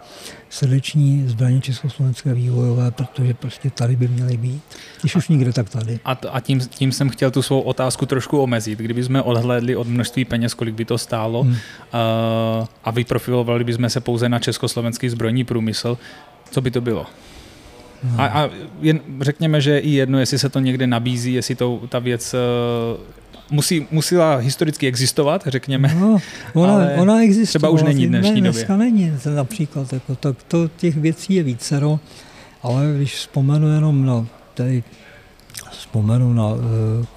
srdeční zbraně československé vývojové, protože prostě tady by měly být. Když už nikde, tak tady. A, a tím, tím jsem chtěl tu svou otázku trošku omezit. Kdyby jsme odhlédli od množství peněz, kolik by to stálo, hmm. uh, a vyprofilovali bychom se pouze na československý zbrojní průmysl, co by to bylo? No. A, a jen řekněme, že i jedno, jestli se to někde nabízí, jestli to ta věc uh, musí, musela historicky existovat, řekněme. No, ona, ale ona existuje. Třeba už není v dnešní ne, době. Dneska není například. Jako, tak to, těch věcí je vícero, ale když vzpomenu jenom na tady vzpomenu na uh,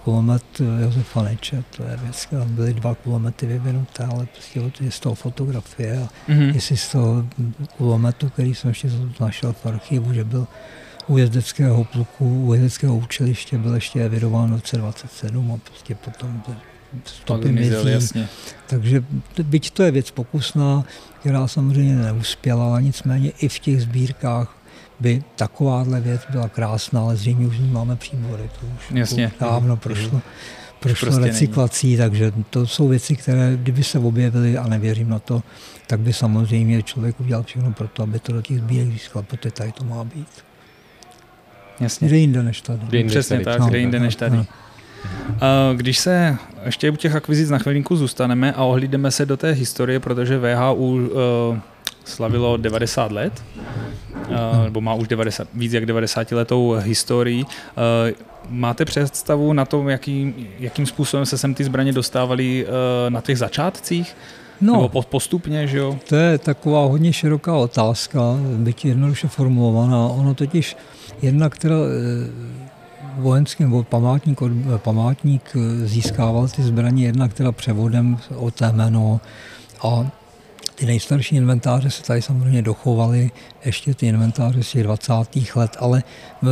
kulomet Josefa Neče, to je věc, tam byly dva kulomety vyvinuté, ale prostě je z toho fotografie a mm-hmm. jestli z toho kulometu, který jsem ještě našel v archivu, že byl u jezdeckého pluku, u jezdeckého učiliště byl ještě evidován v roce 27 a prostě potom stopy mizí. Takže byť to je věc pokusná, která samozřejmě neuspěla, nicméně i v těch sbírkách by takováhle věc byla krásná, ale zřejmě už máme příbory. To už Jasně. To dávno prošlo, prošlo prostě recyklací, není. takže to jsou věci, které kdyby se objevily a nevěřím na to, tak by samozřejmě člověk udělal všechno pro to, aby to do těch sbírek získal, protože tady to má být. Jasně. Kde jinde než tady. Kde jinde Přesně tady. tak, no, kde jinde než tady. No. Když se ještě u těch akvizic na chvilinku zůstaneme a ohlídeme se do té historie, protože VHU uh, slavilo 90 let, uh, nebo má už 90, víc jak 90 letou historii. Uh, máte představu na tom, jaký, jakým způsobem se sem ty zbraně dostávaly uh, na těch začátcích? No, Nebo postupně, že jo? To je taková hodně široká otázka, byť jednoduše formulovaná. Ono totiž jedna, která vojenský nebo památník, památník získával ty zbraně, jedna, která převodem o jméno a ty nejstarší inventáře se tady samozřejmě dochovaly, ještě ty inventáře z těch 20. let, ale e,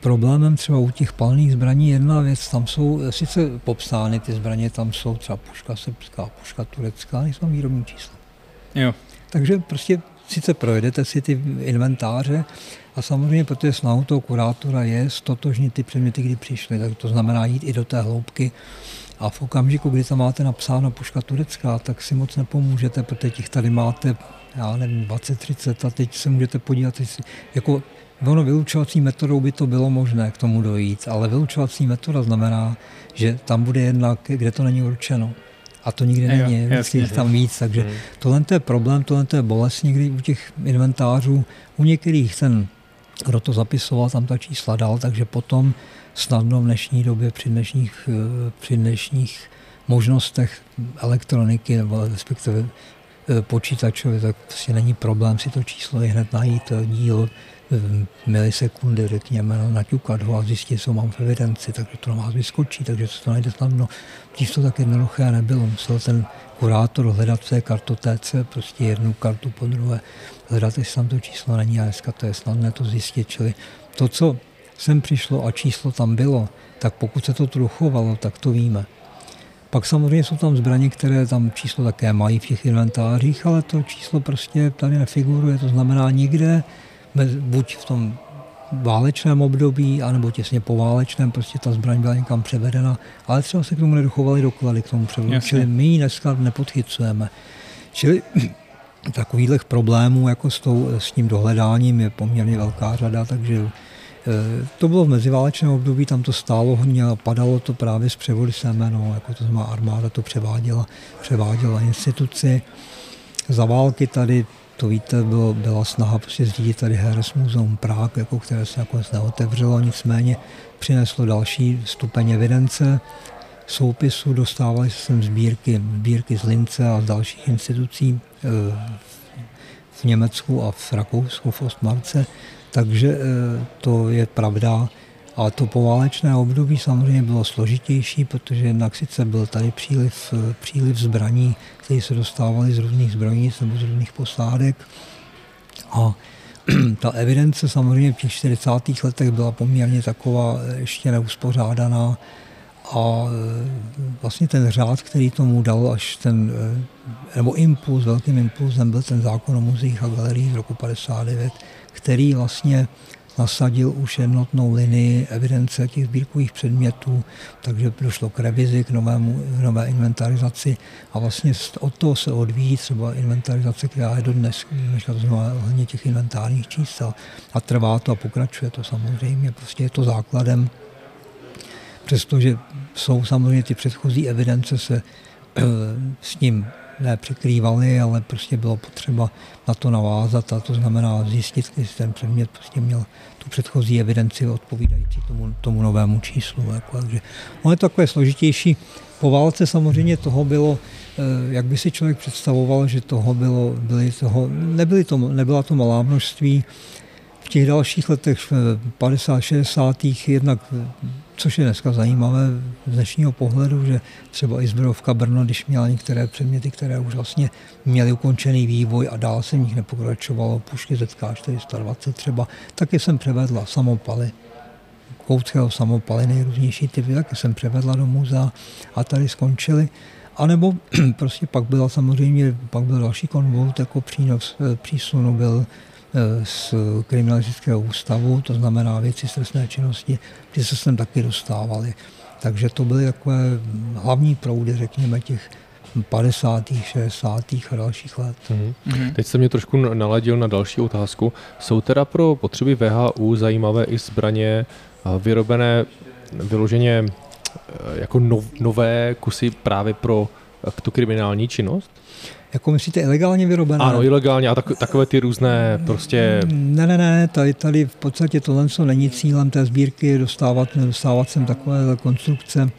problémem třeba u těch palných zbraní jedna věc, tam jsou sice popsány ty zbraně, tam jsou třeba puška srbská, puška turecká, nejsou výrobní čísla. Jo. Takže prostě sice projedete si ty inventáře a samozřejmě, protože snahou toho kurátora je stotožnit ty předměty, kdy přišly, tak to znamená jít i do té hloubky a v okamžiku, kdy tam máte napsáno puška turecká, tak si moc nepomůžete, protože těch tady máte, já nevím, 20-30 a teď se můžete podívat, jestli, jako Ono vylučovací metodou by to bylo možné k tomu dojít, ale vylučovací metoda znamená, že tam bude jedna, kde to není určeno. A to nikdy není, je tam víc, takže hmm. tohle je problém, tohle je bolest někdy u těch inventářů. U některých ten, kdo to zapisoval, tam ta čísla dal, takže potom snadno v dnešní době při dnešních, eh, při dnešních možnostech elektroniky nebo respektive eh, počítačově, tak prostě není problém si to číslo i hned najít, díl milisekundy, řekněme, no, naťukat ho a zjistit, co mám v evidenci, takže to na vás vyskočí, takže se to najde snadno. Když to tak jednoduché nebylo, musel ten kurátor hledat v té kartotéce prostě jednu kartu po druhé, hledat, jestli tam to číslo není a dneska to je snadné to zjistit, čili to, co sem přišlo a číslo tam bylo, tak pokud se to truchovalo, tak to víme. Pak samozřejmě jsou tam zbraně, které tam číslo také mají v těch inventářích, ale to číslo prostě tady nefiguruje, to znamená nikde, buď v tom válečném období, anebo těsně po válečném, prostě ta zbraň byla někam převedena, ale třeba se k tomu nedochovali doklady k tomu převodu, čili my ji dneska nepodchycujeme. Čili takových problémů jako s, tou, s tím dohledáním je poměrně velká řada, takže to bylo v meziválečném období, tam to stálo hodně a padalo to právě z převody semeno, jako to znamená armáda to převáděla, převáděla instituci. Za války tady, to víte, bylo, byla snaha prostě zřídit tady Heres Muzeum Prague, jako které se nakonec neotevřelo, nicméně přineslo další stupeň evidence soupisu, dostávaly se sem sbírky, sbírky z Lince a z dalších institucí eh, v Německu a v Rakousku, v Ostmarce. Takže eh, to je pravda. A to poválečné období samozřejmě bylo složitější, protože jednak sice byl tady příliv, eh, příliv zbraní, které se dostávaly z různých zbrojnic nebo z různých posádek. A ta evidence samozřejmě v těch 40. letech byla poměrně taková eh, ještě neuspořádaná a vlastně ten řád, který tomu dal až ten, nebo impuls, velkým impulsem byl ten zákon o muzeích a galeriích z roku 59, který vlastně nasadil už jednotnou linii evidence těch sbírkových předmětů, takže došlo k revizi, k novému, nové inventarizaci. A vlastně od toho se odvíjí třeba inventarizace, která je dodnes, dneska to znamená hlavně těch inventárních čísel. A trvá to a pokračuje to samozřejmě, prostě je to základem, přestože jsou samozřejmě ty předchozí evidence se s tím ne překrývaly, ale prostě bylo potřeba na to navázat a to znamená zjistit, jestli ten předmět prostě měl tu předchozí evidenci odpovídající tomu, tomu novému číslu. Jako, takže ono je takové složitější. Po válce samozřejmě toho bylo, eh, jak by si člověk představoval, že toho bylo, byly toho, nebyly to, nebyla to malá množství, v těch dalších letech 50, 60. jednak, což je dneska zajímavé z dnešního pohledu, že třeba i zbrojovka Brno, když měla některé předměty, které už vlastně měly ukončený vývoj a dál se v nich nepokračovalo, pušky ZK 420 třeba, taky jsem převedla samopaly, koutského samopaly, nejrůznější typy, taky jsem převedla do muzea a tady skončily. A nebo prostě pak byla samozřejmě, pak byl další konvolt jako přínos eh, přísunu byl z kriminalistického ústavu, to znamená věci z trestné činnosti, ty se sem taky dostávaly. Takže to byly takové hlavní proudy, řekněme, těch 50., 60. a dalších let. Mm-hmm. Teď se mě trošku naladil na další otázku. Jsou teda pro potřeby VHU zajímavé i zbraně eh, vyrobené vyloženě eh, jako nové kusy právě pro tu kriminální činnost? Jako myslíte ilegálně vyrobené? Ano, ilegálně a tak, takové ty různé prostě... Ne, ne, ne, tady, tady v podstatě tohle co není cílem té sbírky dostávat, dostávat sem takové konstrukce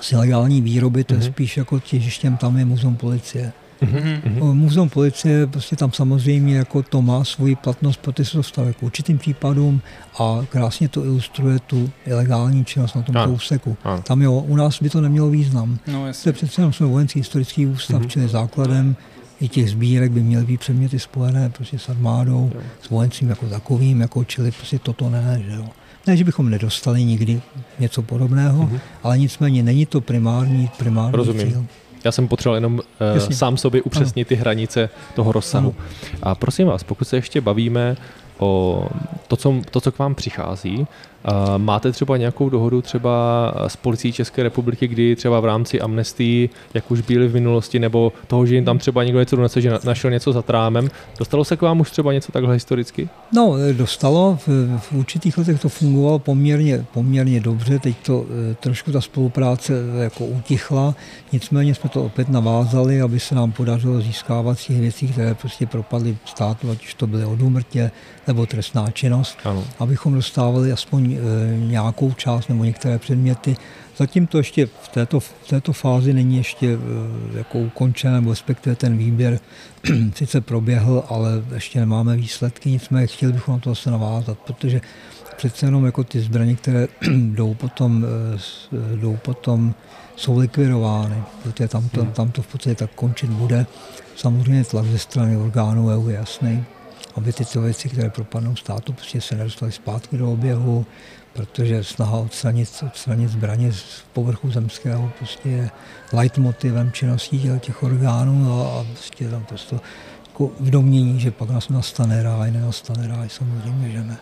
z ilegální výroby, to je mm-hmm. spíš jako těžištěm tam je muzeum policie. Mm-hmm. Muzeum policie, prostě tam samozřejmě jako to má svoji platnost, protože se dostává k určitým případům a krásně to ilustruje tu ilegální činnost na tom ano. úseku. Ano. Tam jo, u nás by to nemělo význam. No, to je přece jenom jsme vojenský historický ústav, mm-hmm. čili základem i těch sbírek by měly být předměty spojené prostě s armádou, jo. s vojenstvím jako takovým, jako čili prostě toto ne, že jo. Ne, že bychom nedostali nikdy něco podobného, mm-hmm. ale nicméně není to primární, primární Rozumím. cíl. Já jsem potřeboval jenom uh, sám sobě upřesnit ano. ty hranice toho rozsahu. Ano. A prosím vás, pokud se ještě bavíme o to, co, to, co k vám přichází, Máte třeba nějakou dohodu třeba s policií České republiky, kdy třeba v rámci amnestii, jak už byly v minulosti, nebo toho, že jim tam třeba někdo něco donese, že našel něco za trámem. Dostalo se k vám už třeba něco takhle historicky? No, dostalo. V, v určitých letech to fungovalo poměrně, poměrně dobře. Teď to e, trošku ta spolupráce e, jako utichla. Nicméně jsme to opět navázali, aby se nám podařilo získávat těch věcí, které prostě propadly státu, ať už to byly od úmrtě nebo trestná činnost, ano. abychom dostávali aspoň E, nějakou část nebo některé předměty. Zatím to ještě v této, v této fázi není ještě e, jako ukončen, nebo respektive ten výběr sice proběhl, ale ještě nemáme výsledky, nicméně chtěli bychom na to zase navázat, protože přece jenom jako ty zbraně, které jdou potom, e, jdou potom jsou likvidovány, protože tam to, hmm. tam to v podstatě tak končit bude. Samozřejmě tlak ze strany orgánů EU je jasný aby tyto věci, které propadnou státu, prostě se nedostaly zpátky do oběhu, protože snaha odstranit, odstranit zbraně z povrchu zemského prostě je leitmotivem činností těch orgánů a, a prostě tam prostě jako v domění, že pak nás nastane ráj, nenastane ráj, samozřejmě, že ne.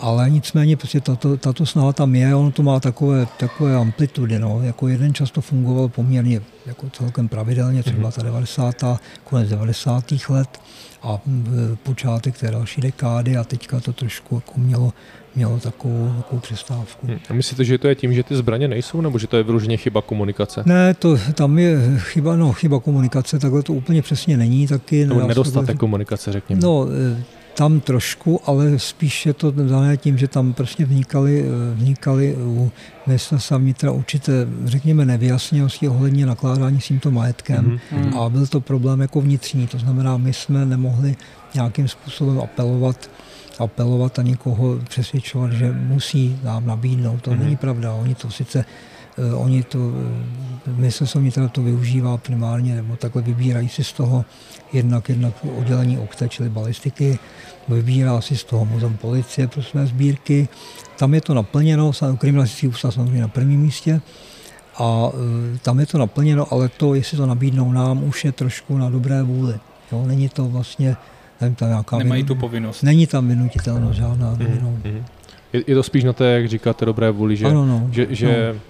Ale nicméně prostě tato, tato snaha tam je, ono to má takové, takové amplitudy. No. Jako jeden čas to fungoval poměrně jako celkem pravidelně, třeba ta 90. konec 90. let a počátek té další dekády a teďka to trošku jako mělo, mělo takovou, takovou přestávku. Hmm. A myslíte, že to je tím, že ty zbraně nejsou, nebo že to je vyloženě chyba komunikace? Ne, to, tam je chyba, no, chyba komunikace, takhle to úplně přesně není taky. Nebo nedostatek komunikace, řekněme. No, tam trošku, ale spíš je to dané tím, že tam prostě vnikali, vnikali u ministerstva vnitra určité, řekněme, nevyjasněnosti ohledně nakládání s tímto majetkem mm-hmm. a byl to problém jako vnitřní, to znamená, my jsme nemohli nějakým způsobem apelovat apelovat a někoho přesvědčovat, že musí nám nabídnout. To mm-hmm. není pravda. Oni to sice Eh, oni to, eh, ministerstvo vnitra to využívá primárně, nebo takhle vybírají si z toho jednak, jednak oddělení OKTE, čili balistiky, vybírá si z toho muzeum policie pro své sbírky. Tam je to naplněno, kriminalistický ústav samozřejmě na prvním místě, a eh, tam je to naplněno, ale to, jestli to nabídnou nám, už je trošku na dobré vůli. Jo, není to vlastně, nevím, tam nějaká Nemají vinu, tu povinnost. Není tam vynutitelnost žádná. Mm-hmm. Je, je to spíš na té, jak říkáte, dobré vůli, že, ano, no, že, že no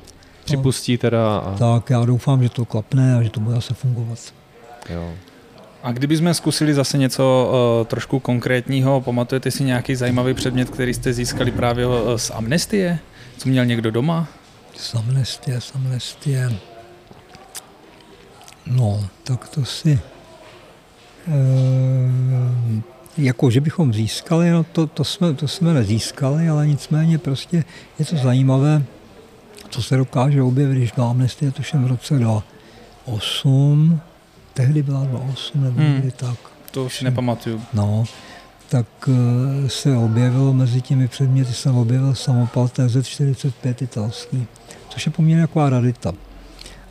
připustí teda. A... Tak já doufám, že to klapne a že to bude zase fungovat. Jo. A kdybychom zkusili zase něco uh, trošku konkrétního, pamatujete si nějaký zajímavý předmět, který jste získali právě uh, z amnestie? Co měl někdo doma? Z amnestie, z amnestie. No, tak to si... E, jako, že bychom získali, no to, to, jsme, to jsme nezískali, ale nicméně prostě je to zajímavé, co se dokáže objevit, když do amnestie, tuším v roce 2008, tehdy byla 2008 nebo hmm. někdy tak. To už si nepamatuju. No, tak eh, se objevilo mezi těmi předměty, jsem objevil samopal TZ-45 italský, což je poměrně taková radita.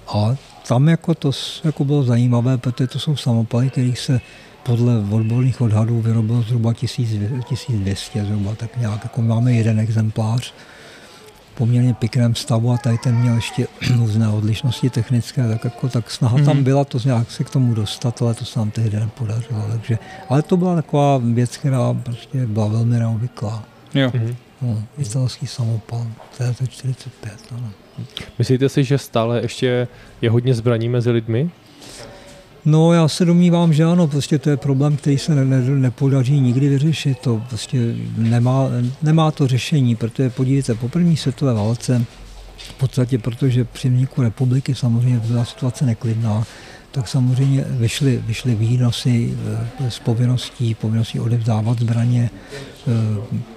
A tam jako to jako bylo zajímavé, protože to jsou samopaly, kterých se podle odborných odhadů vyrobilo zhruba 1200, zhruba tak nějak, jako máme jeden exemplář poměrně pěkném stavu a tady ten měl ještě různé odlišnosti technické, tak, jako, tak snaha mm-hmm. tam mhm. byla to nějak se k tomu dostat, ale to se nám tehdy nepodařilo. Takže, ale to byla taková věc, která prostě byla velmi neobvyklá. Jo. Mm-hmm. No, italský samopal, TT-45. Ano. Myslíte si, že stále ještě je hodně zbraní mezi lidmi? No já se domnívám, že ano, prostě to je problém, který se ne, ne, nepodaří nikdy vyřešit. To prostě nemá, nemá to řešení, protože podívejte, po první světové válce, v podstatě protože při vzniku republiky samozřejmě byla situace neklidná, tak samozřejmě vyšly, vyšly výnosy z povinností, povinností odevzdávat zbraně, eh,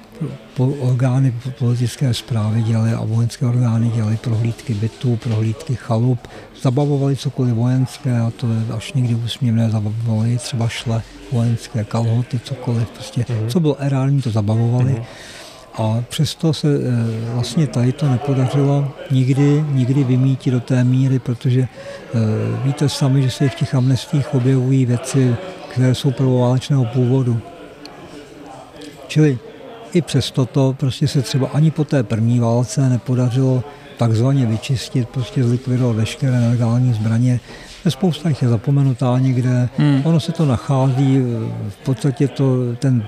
orgány politické zprávy dělaly a vojenské orgány dělaly prohlídky bytů, prohlídky chalup, zabavovali cokoliv vojenské a to je až někdy úsměvné, zabavovali třeba šle vojenské kalhoty, cokoliv, prostě, mm-hmm. co bylo erální, to zabavovali. Mm-hmm. A přesto se e, vlastně tady to nepodařilo nikdy, nikdy vymítit do té míry, protože e, víte sami, že se v těch amnestích objevují věci, které jsou prvoválečného původu. Čili i přesto to prostě se třeba ani po té první válce nepodařilo takzvaně vyčistit, prostě zlikvidovat veškeré nelegální zbraně. Spousta jich je zapomenutá někde, hmm. ono se to nachází, v podstatě to, ten,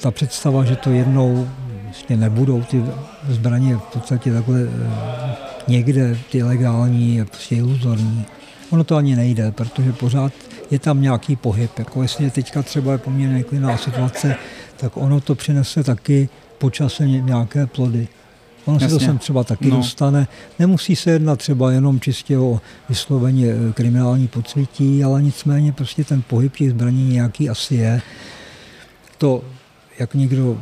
ta představa, že to jednou vlastně nebudou ty zbraně v podstatě takhle eh, někde ty legální je prostě iluzorní. Ono to ani nejde, protože pořád je tam nějaký pohyb. Jako jestli teďka třeba je poměrně klidná situace, tak ono to přinese taky po čase nějaké plody. Ono Jasně. se to sem třeba taky no. dostane. Nemusí se jednat třeba jenom čistě o vysloveně eh, kriminální podsvětí, ale nicméně prostě ten pohyb těch zbraní nějaký asi je. To, jak někdo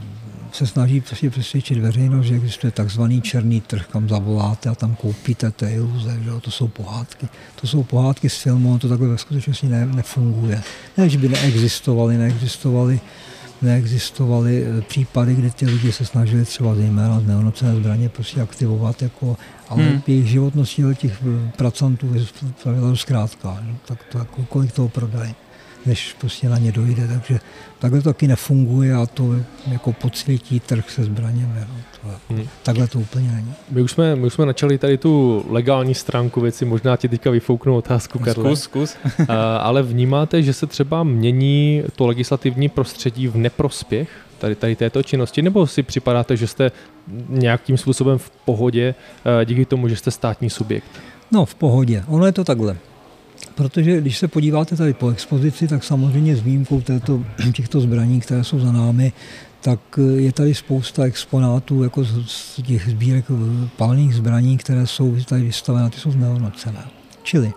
se snaží prostě přesvědčit veřejnost, že existuje takzvaný černý trh, kam zavoláte a tam koupíte, to je iluze, že jo? to jsou pohádky. To jsou pohádky z filmu, to takhle ve skutečnosti ne, nefunguje. Ne, že by neexistovaly, neexistovaly neexistovaly eh, případy, kdy ty lidi se snažili třeba zejména z neonocené zbraně prostě aktivovat, jako, ale hmm. jejich životnost těch eh, pracantů je zkrátka. No, tak to jako, kolik toho prodají než prostě na ně dojde. Takže takhle to taky nefunguje a to jako podsvětí trh se zbraněmi. No, jako, hmm. Takhle to úplně není. My už, jsme, my už jsme načali tady tu legální stránku věci, možná ti teďka vyfouknu otázku, Karle. Zkus, zkus. ale vnímáte, že se třeba mění to legislativní prostředí v neprospěch tady, tady této činnosti, nebo si připadáte, že jste nějakým způsobem v pohodě díky tomu, že jste státní subjekt? No, v pohodě. Ono je to takhle. Protože když se podíváte tady po expozici, tak samozřejmě s výjimkou této, těchto zbraní, které jsou za námi, tak je tady spousta exponátů jako z těch sbírek palných zbraní, které jsou tady vystavené, ty jsou znehodnocené. Čili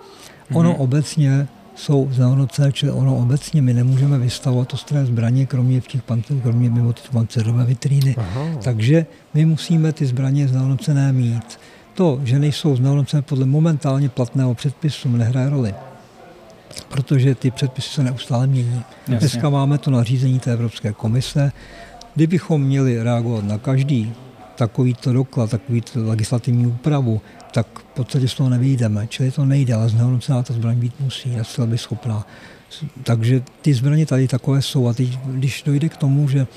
ono mm-hmm. obecně jsou znehodnocené, čili ono obecně my nemůžeme vystavovat ostré zbraně, kromě v těch pancer, kromě mimo ty pancerové vitríny. Aha. Takže my musíme ty zbraně znehodnocené mít. To, že nejsou znehodnocené podle momentálně platného předpisu, nehraje roli protože ty předpisy se neustále mění. Jasně. Dneska máme to nařízení té Evropské komise. Kdybychom měli reagovat na každý takovýto doklad, takovýto legislativní úpravu, tak v podstatě z toho nevyjdeme. Čili to nejde, ale znehodnocená ta zbraň být musí, a by schopná. Takže ty zbraně tady takové jsou. A teď, když dojde k tomu, že e,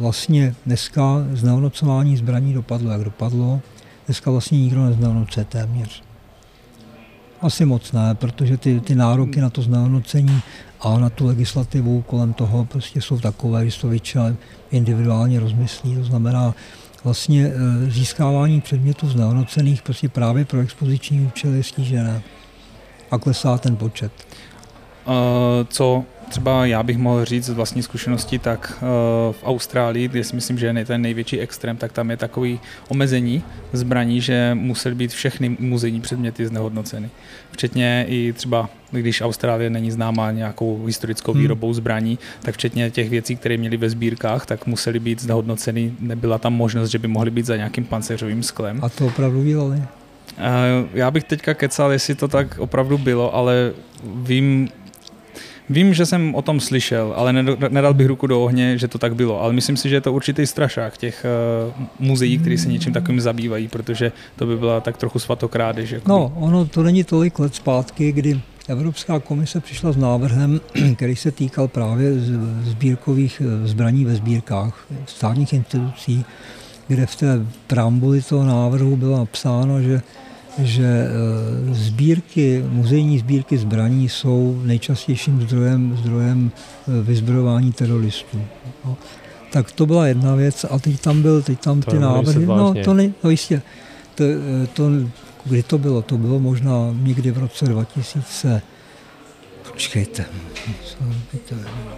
vlastně dneska znehodnocování zbraní dopadlo, jak dopadlo, dneska vlastně nikdo neznehodnocuje téměř. Asi moc ne, protože ty, ty nároky na to znehodnocení a na tu legislativu kolem toho prostě jsou takové, že to většina individuálně rozmyslí. To znamená, vlastně e, získávání předmětů znehodnocených prostě právě pro expoziční účely je snížené a klesá ten počet. Uh, co třeba já bych mohl říct z vlastní zkušenosti, tak uh, v Austrálii, kde si myslím, že je ten největší extrém, tak tam je takový omezení zbraní, že musely být všechny muzejní předměty znehodnoceny. Včetně i třeba, když Austrálie není známá nějakou historickou hmm. výrobou zbraní, tak včetně těch věcí, které měly ve sbírkách, tak musely být znehodnoceny. Nebyla tam možnost, že by mohly být za nějakým pancéřovým sklem. A to opravdu dělali? Já bych teďka kecal, jestli to tak opravdu bylo, ale vím, Vím, že jsem o tom slyšel, ale nedal bych ruku do ohně, že to tak bylo. Ale myslím si, že je to určitý strašák těch uh, muzeí, které se něčím takovým zabývají, protože to by byla tak trochu svatokrádež. Jakoby. No, ono to není tolik let zpátky, kdy Evropská komise přišla s návrhem, který se týkal právě sbírkových eh, zbraní ve sbírkách státních institucí, kde v té preambuli toho návrhu bylo napsáno, že že eh, sbírky, muzejní sbírky zbraní jsou nejčastějším zdrojem, zdrojem eh, vyzbrojování teroristů. No. Tak to byla jedna věc a teď tam byl, teď tam to ty návrhy, no to, ne, no jistě, to, eh, to, kdy to bylo? To bylo možná někdy v roce 2000, počkejte,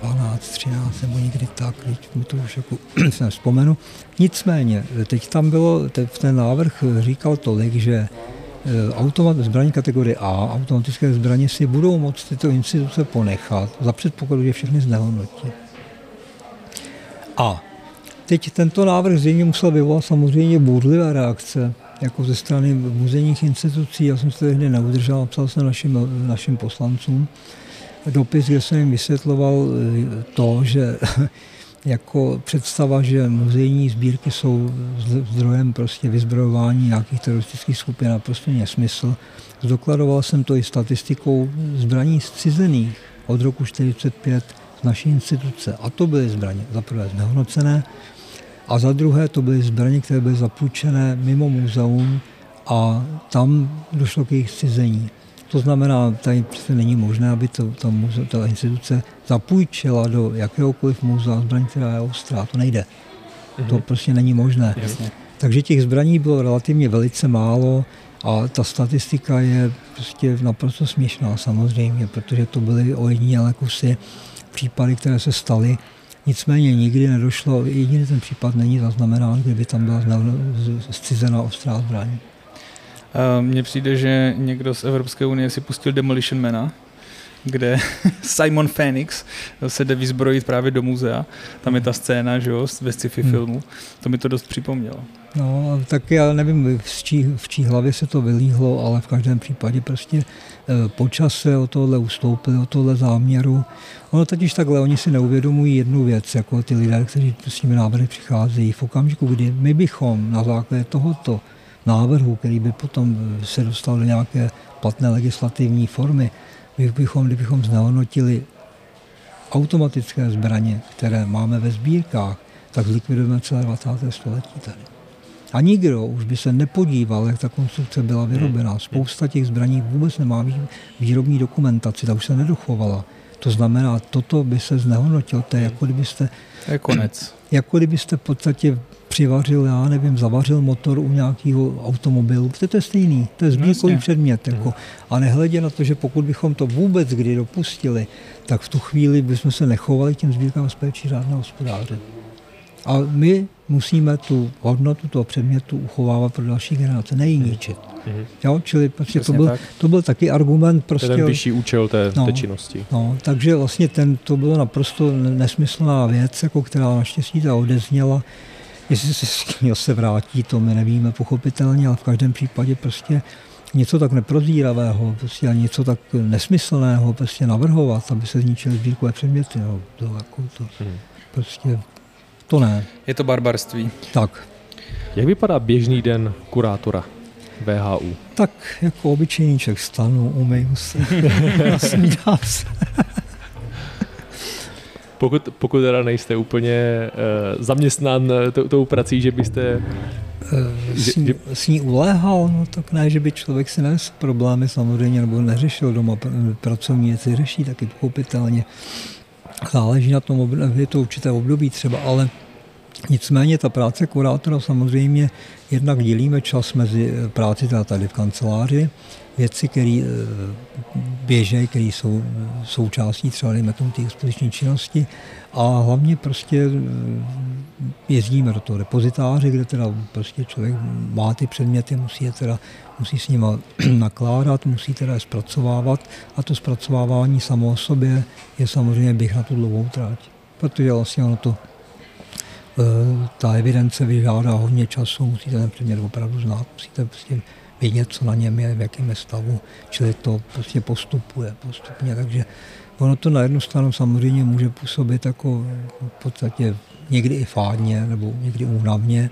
12, 13 nebo někdy tak, teď mi to už jako se vzpomenu. Nicméně, teď tam bylo, teď ten návrh říkal tolik, že automat, zbraní kategorie A, automatické zbraně si budou moct tyto instituce ponechat za předpokladu, že všechny znehodnotí. A teď tento návrh zřejmě musel vyvolat samozřejmě bůdlivé reakce, jako ze strany muzejních institucí. Já jsem se tehdy neudržel, napsal jsem našim, našim poslancům dopis, kde jsem jim vysvětloval eh, to, že jako představa, že muzejní sbírky jsou zdrojem prostě vyzbrojování nějakých teroristických skupin a prostě nesmysl. Zdokladoval jsem to i statistikou zbraní zcizených od roku 1945 z naší instituce. A to byly zbraně za prvé znehodnocené a za druhé to byly zbraně, které byly zapůjčené mimo muzeum a tam došlo k jejich zcizení. To znamená, tady přece není možné, aby to, to muze, ta instituce zapůjčila do jakéhokoliv muzea zbraní, která je ostrá. To nejde. Mm-hmm. To prostě není možné. Jasně. Takže těch zbraní bylo relativně velice málo a ta statistika je prostě naprosto směšná samozřejmě, protože to byly ojedinělé kusy, případy, které se staly. Nicméně nikdy nedošlo, jediný ten případ není zaznamenán, kdyby tam byla zcizená ostrá zbraň. Mně přijde, že někdo z Evropské unie si pustil Demolition Mana, kde Simon Phoenix se jde vyzbrojit právě do muzea. Tam je ta scéna, že jo, ve sci-fi hmm. filmu. To mi to dost připomnělo. No, tak já nevím, v čí, v čí hlavě se to vylíhlo, ale v každém případě prostě eh, po čase o tohle ustoupili, o tohle záměru. Ono totiž takhle, oni si neuvědomují jednu věc, jako ty lidé, kteří s těmi návrhy přicházejí. V okamžiku, kdy my bychom na základě tohoto návrhu, který by potom se dostal do nějaké platné legislativní formy, bychom, kdybychom znehodnotili automatické zbraně, které máme ve sbírkách, tak zlikvidujeme celé 20. století tady. A nikdo už by se nepodíval, jak ta konstrukce byla vyrobená. Hmm. Spousta těch zbraní vůbec nemá výrobní dokumentaci, ta už se nedochovala. To znamená, toto by se znehodnotilo. To je jako kdybyste... To je konec. Jako kdybyste v podstatě přivařil, já nevím, zavařil motor u nějakého automobilu, protože to je stejný, to je sbírkový předmět. Jako. Mhm. A nehledě na to, že pokud bychom to vůbec kdy dopustili, tak v tu chvíli bychom se nechovali těm sbírkám z péčí řádného hospodáře. A my musíme tu hodnotu toho předmětu uchovávat pro další generace, nejí ničit. Mm-hmm. Jo, čili prostě to byl, tak. to byl taky argument. Prostě, ten vyšší účel té, no, té činnosti. No, takže vlastně ten, to bylo naprosto nesmyslná věc, jako která naštěstí ta odezněla. Jestli se s tím se vrátí, to my nevíme pochopitelně, ale v každém případě prostě něco tak neprozíravého, prostě a něco tak nesmyslného prostě navrhovat, aby se zničily sbírkové předměty. No, to, jako to, hmm. prostě to ne. Je to barbarství. Tak. Jak vypadá běžný den kurátora VHU? Tak jako obyčejný člověk stanu, umyju se, nasmídám se. Pokud, pokud teda nejste úplně uh, zaměstnán uh, tou prací, že byste... Uh, s, ní, s ní uléhal, no tak ne, že by člověk si nes problémy samozřejmě, nebo neřešil doma pracovní věci, řeší taky pochopitelně. Záleží na tom, je to určité období třeba, ale Nicméně ta práce kurátora samozřejmě jednak dělíme čas mezi eh, práci tady v kanceláři, věci, které eh, běžejí, které jsou součástí třeba dejme tomu té expoziční činnosti. A hlavně prostě eh, jezdíme do toho repozitáře, kde teda prostě člověk má ty předměty, musí je teda, musí s nimi nakládat, musí teda je zpracovávat. A to zpracovávání samo o sobě je samozřejmě běh na tu dlouhou trať, protože vlastně ono to Eh, ta evidence vyžádá hodně času, musíte ten předmět opravdu znát, musíte prostě vědět, co na něm je, v jakém je stavu, čili to prostě postupuje postupně, takže ono to na jednu stranu samozřejmě může působit jako v podstatě někdy i fádně nebo někdy únavně,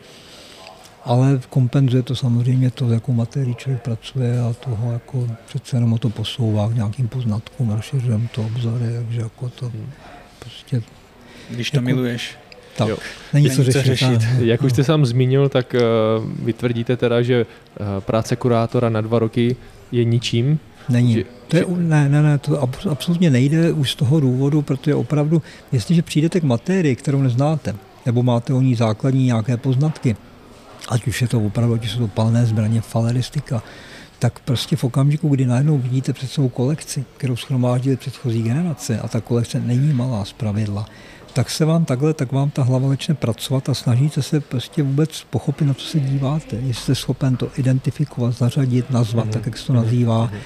ale kompenzuje to samozřejmě to, jakou materii člověk pracuje a toho jako přece jenom to posouvá k nějakým poznatkům, rozšiřujeme to obzory, takže jako to prostě... Když to jako, miluješ. Tak, jo. není co řešit. řešit. Jak už jste sám zmínil, tak uh, vytvrdíte teda, že uh, práce kurátora na dva roky je ničím? Není. Že, to je, ne, ne, ne, to absolutně nejde už z toho důvodu, protože opravdu, jestliže přijdete k materii, kterou neznáte, nebo máte o ní základní nějaké poznatky, ať už je to opravdu, ať jsou to palné zbraně, faleristika, tak prostě v okamžiku, kdy najednou vidíte před svou kolekci, kterou schromáždili předchozí generace, a ta kolekce není malá z pravidla, tak se vám takhle, tak vám ta hlava začne pracovat a snažíte se prostě vůbec pochopit, na co se díváte. Jestli jste schopen to identifikovat, zařadit, nazvat, mm-hmm. tak jak se to nazývá. Mm-hmm.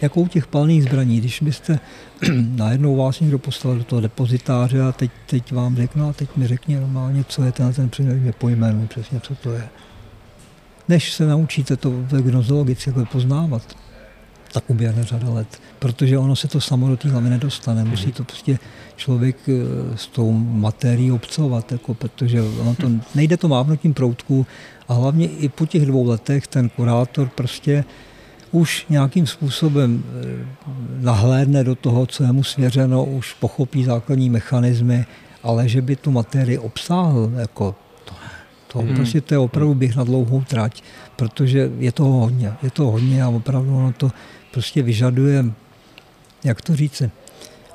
Jako u těch palných zbraní, když byste najednou vás někdo poslal do toho depozitáře a teď, teď vám řeknu, a teď mi řekni normálně, co je ten, ten předmět, mě pojmenuji přesně, co to je. Než se naučíte to gnozologicky jako poznávat, tak uběhne řada let, protože ono se to samo do té hlavy nedostane. Musí mhm. to prostě člověk eh, s tou materií obcovat, jako, protože ono to, nejde to mávnutím proutku a hlavně i po těch dvou letech ten kurátor prostě už nějakým způsobem eh, nahlédne do toho, co je mu svěřeno, už pochopí základní mechanismy, ale že by tu materii obsáhl, jako to, to hmm. prostě to je opravdu běh na dlouhou trať, protože je to hodně, je to hodně a opravdu ono to prostě vyžaduje, jak to říci,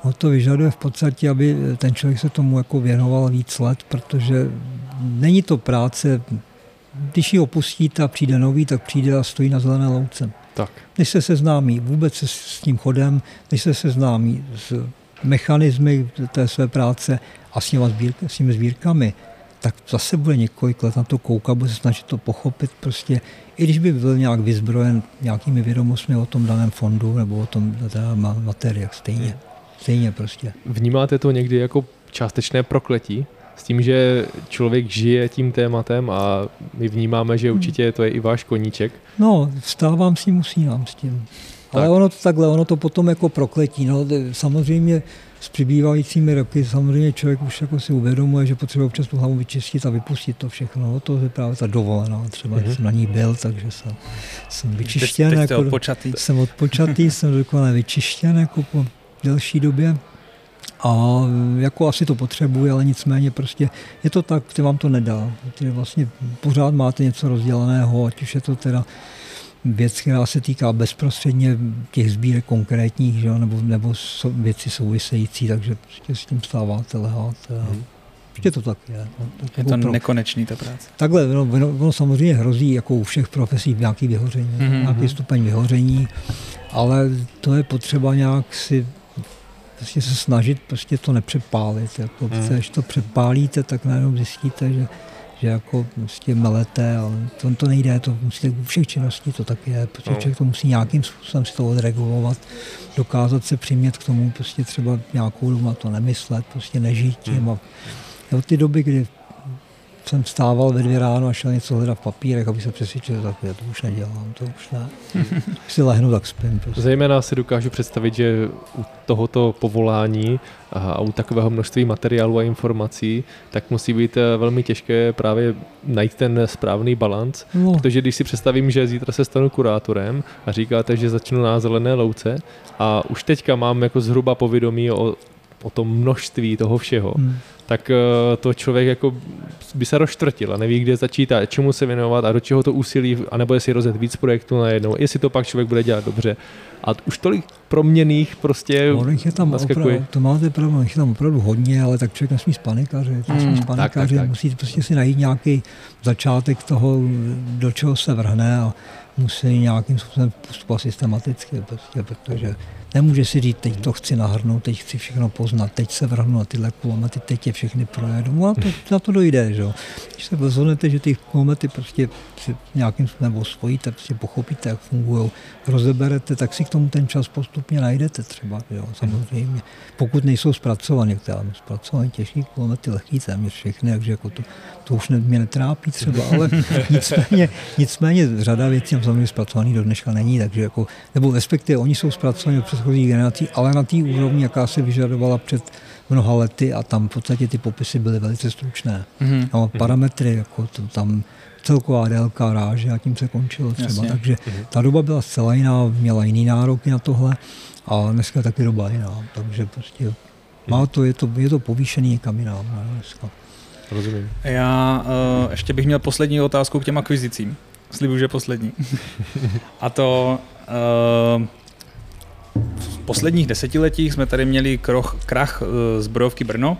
ono to vyžaduje v podstatě, aby ten člověk se tomu jako věnoval víc let, protože není to práce, když ji opustíte a přijde nový, tak přijde a stojí na zelené louce. Tak. Než se seznámí vůbec se s tím chodem, než se seznámí s mechanismy té své práce a s těmi sbírkami, tak zase bude několik let na to koukat, bude se snažit to pochopit prostě, i když by byl nějak vyzbrojen nějakými vědomostmi o tom daném fondu nebo o tom teda materiách stejně. Stejně prostě. Vnímáte to někdy jako částečné prokletí? S tím, že člověk žije tím tématem a my vnímáme, že určitě to je i váš koníček. No, vstávám s ním, usínám s tím. Tak. Ale ono to takhle, ono to potom jako prokletí. No, samozřejmě s přibývajícími roky samozřejmě člověk už jako si uvědomuje, že potřebuje občas tu hlavu vyčistit a vypustit to všechno. No, to je právě ta dovolená, třeba mm-hmm. jsem na ní byl, takže jsem, jsem vyčištěn. Teď, teď jako, odpočatý. Jsem odpočatý, jsem dokonale vyčištěn jako po delší době. A jako asi to potřebuje, ale nicméně prostě je to tak, že vám to nedá. Ty vlastně pořád máte něco rozděleného, ať už je to teda věc, která se týká bezprostředně těch sbírek konkrétních, že, nebo, nebo so, věci související, takže prostě s tím stáváte, leháte. A hmm. Prostě to tak je. No, tak je to pro... nekonečný ta práce. Takhle, no, ono, ono samozřejmě hrozí jako u všech profesí nějaký vyhoření, mm-hmm. nějaký mhm. stupeň vyhoření, ale to je potřeba nějak si prostě se snažit prostě to nepřepálit. Jako, mm. Když to přepálíte, tak najednou zjistíte, že že jako prostě melete, ale to, to nejde, to musíte u všech činností to tak je, protože no. člověk to musí nějakým způsobem si to odregulovat, dokázat se přimět k tomu, prostě třeba nějakou dobu na to nemyslet, prostě nežít tím. Hmm. A od ty doby, kdy jsem vstával ve dvě ráno a šel něco hledat v papírech, aby se přesvědčil, tak já to už nedělám, to už ne. Když si lehnu, tak spím. Prostě. Zejména si dokážu představit, že u tohoto povolání a u takového množství materiálu a informací, tak musí být eh, velmi těžké právě najít ten správný balans, no. protože když si představím, že zítra se stanu kurátorem a říkáte, že začnu na zelené louce a už teďka mám jako zhruba povědomí o o tom množství toho všeho, hmm. tak uh, to člověk jako by se rozštvrtil a neví, kde začít a čemu se věnovat a do čeho to úsilí, anebo jestli rozjet víc projektů najednou, jestli to pak člověk bude dělat dobře. A už tolik proměných prostě no, je tam opravdu, to máte pravdu, je tam opravdu hodně, ale tak člověk nesmí spanikařit, nesmí hmm, spanikařit, tak, tak, musí prostě si najít nějaký začátek toho, do čeho se vrhne a musí nějakým způsobem postupovat systematicky, prostě, protože Nemůže si říct, teď to chci nahrnout, teď chci všechno poznat, teď se vrhnu na tyhle kulomety, teď je všechny projedu. No a to, na to dojde. Že? Když se rozhodnete, že ty kulomety prostě si nějakým způsobem osvojíte, prostě pochopíte, jak fungují, rozeberete, tak si k tomu ten čas postupně najdete třeba, jo, samozřejmě. Pokud nejsou zpracované, které zpracované těžký kulomety, lehký téměř všechny, takže jako to, to už mě netrápí třeba, ale nicméně, nicméně řada věcí samozřejmě zpracovaný do dneška není, takže jako, nebo respektive oni jsou zpracovaní předchozích generací, ale na té úrovni, jaká se vyžadovala před mnoha lety a tam v podstatě ty popisy byly velice stručné. Mm-hmm. No, parametry, jako to tam celková délka ráže a tím se končilo třeba. Jasně. Takže mm-hmm. ta doba byla zcela jiná, měla jiný nároky na tohle a dneska je taky doba jiná. Takže prostě má to, je to, je to povýšený někam jinam ne, dneska. Rozumím. Já uh, ještě bych měl poslední otázku k těm akvizicím. Slibuji, že poslední. a to uh, v posledních desetiletích jsme tady měli kroch, krach eh, zbrojovky Brno.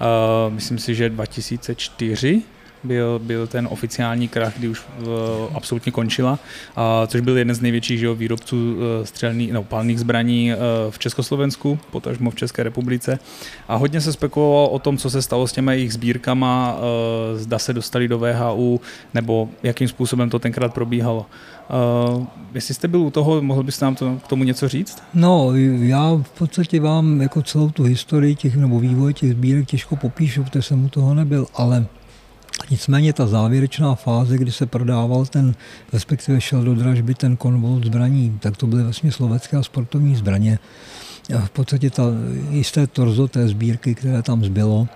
Uh, myslím si, že 2004 byl, byl ten oficiální krach, kdy už uh, absolutně končila, uh, což byl jeden z největších že, výrobců uh, střelných, no, palných zbraní uh, v Československu, potažmo v České republice. A hodně se spekulovalo o tom, co se stalo s těmi jejich sbírkama, uh, zda se dostali do VHU, nebo jakým způsobem to tenkrát probíhalo. Uh, jestli jste byl u toho, mohl byste nám to, k tomu něco říct? No, já v podstatě vám jako celou tu historii těch nebo vývoj těch sbírek těžko popíšu, protože jsem u toho nebyl, ale Nicméně ta závěrečná fáze, kdy se prodával ten, respektive šel do dražby ten konvolt zbraní, tak to byly vlastně slovecké a sportovní zbraně. V podstatě ta jisté torzo té sbírky, které tam zbylo.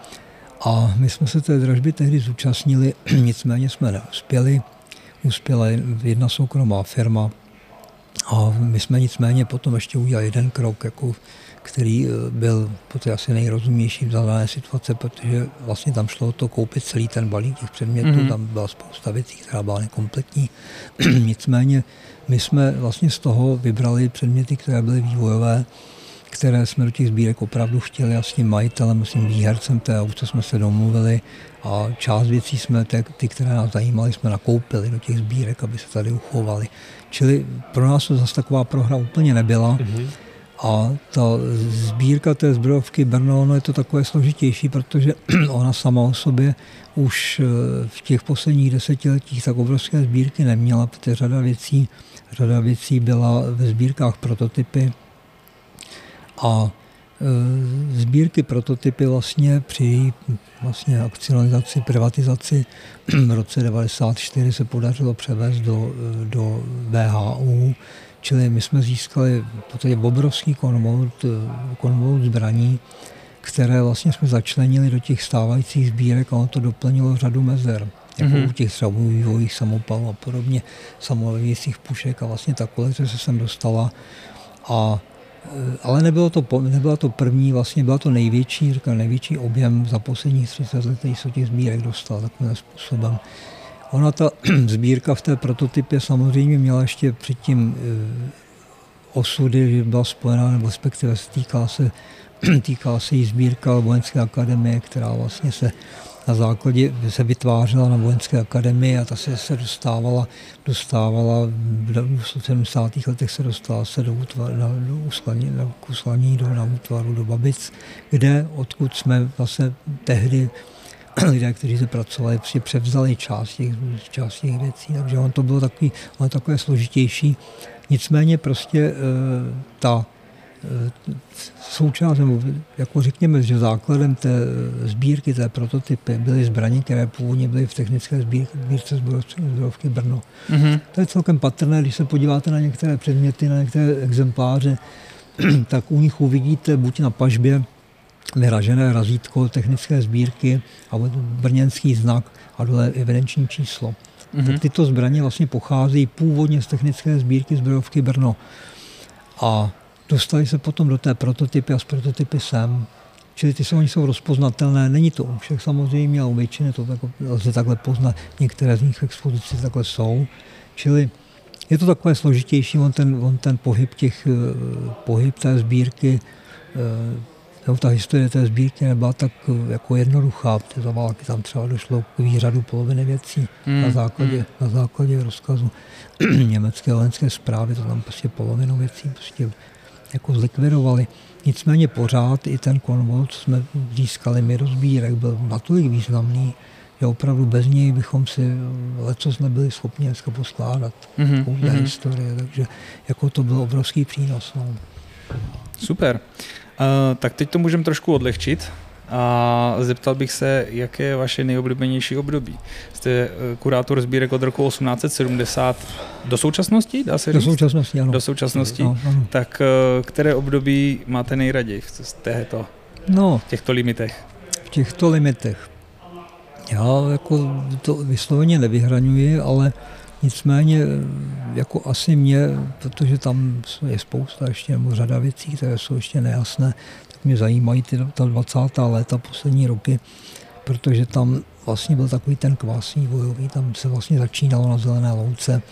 A my jsme se té dražby tehdy zúčastnili, nicméně jsme neuspěli uspěla jedna soukromá firma a my jsme nicméně potom ještě udělali jeden krok, jako, který eh, byl poté asi nejrozumější v dané situace, protože vlastně tam šlo to koupit celý ten balík těch předmětů, mm-hmm. tam byla spousta věcí, která byla nekompletní. nicméně my jsme vlastně z toho vybrali předměty, které byly vývojové, které jsme do těch sbírek opravdu chtěli a s tím majitelem, s tím výhercem té aukce jsme se domluvili a část věcí jsme, ty, ty, které nás zajímaly, jsme nakoupili do těch sbírek, aby se tady uchovaly. Čili pro nás to zase taková prohra úplně nebyla. Mm-hmm. A ta sbírka té zbrojovky Brno, no je to takové složitější, protože ona sama o sobě už eh, v těch posledních desetiletích tak obrovské sbírky neměla, protože řada věcí, řada věcí byla ve sbírkách prototypy, a e, sbírky prototypy vlastně při vlastně akcionalizaci, privatizaci v roce 1994 se podařilo převést do, do VHU, čili my jsme získali podstatě obrovský konvolut, konvolut zbraní, které vlastně jsme začlenili do těch stávajících sbírek a ono to doplnilo řadu mezer jako mm-hmm. u těch třeba vývojích samopalů a podobně, samolevějících pušek a vlastně ta kolekce se sem dostala a Eh, ale nebylo to, nebyla to první, vlastně byla to největší, říkám, největší objem za posledních 30 let, který se těch sbírek dostal takovým způsobem. Ona ta sbírka v té prototypě samozřejmě měla ještě předtím eh, osudy, že byla spojená, nebo respektive týká se, týká se jí sbírka vojenské akademie, která vlastně se na základě se vytvářela na vojenské akademii a ta se, se dostávala, dostávala v 70. letech se dostala se do, útvar, na, do uslaní, na, uslaní do, na útvaru do Babic, kde, odkud jsme vlastně tehdy lidé, kteří se pracovali, prostě převzali část těch, část těch věcí, takže on to bylo takový, on takové složitější. Nicméně prostě e, ta součást, nebo jako řekněme, že základem té sbírky, té prototypy byly zbraně, které původně byly v technické sbírce zbrojovky Brno. Mm-hmm. To je celkem patrné, když se podíváte na některé předměty, na některé exempláře, tak u nich uvidíte buď na pažbě vyražené razítko technické sbírky a brněnský znak a dole evidenční číslo. Mm-hmm. Tak tyto zbraně vlastně pocházejí původně z technické sbírky zbrojovky Brno. A Dostali se potom do té prototypy a z prototypy sem. Čili ty jsou, oni jsou rozpoznatelné, není to u všech samozřejmě, ale u většiny to tak, lze takhle poznat. Některé z nich v expozici takhle jsou. Čili je to takové složitější, on ten, on ten pohyb, těch, eh, pohyb té sbírky, nebo ta historie té sbírky nebyla tak eh, jako jednoduchá, protože za války tam třeba došlo k výřadu poloviny věcí hmm. na, základě, hmm. na základě rozkazu německé vojenské zprávy, to tam prostě polovinu věcí prostě jako zlikvidovali. Nicméně pořád i ten konvoj, co jsme získali my rozbírek, byl natolik významný, že opravdu bez něj bychom si leco nebyli schopni dneska poskládat mm-hmm. mm-hmm. historie, takže jako to byl obrovský přínos. No. Super. Uh, tak teď to můžeme trošku odlehčit a zeptal bych se, jaké je vaše nejoblíbenější období. Jste eh, kurátor sbírek od roku 1870 do současnosti, dá se říct? Do současnosti, ano. Do současnosti. No, ano. Tak eh, které období máte nejraději v této, no, těchto limitech? V těchto limitech. Já jako to vysloveně nevyhraňuji, ale nicméně jako asi mě, protože tam je spousta ještě, nebo řada věcí, které jsou ještě nejasné, tak mě zajímají ty, ta 20. léta, poslední roky, protože tam vlastně byl takový ten kvásný vojový, tam se vlastně začínalo na Zelené louce,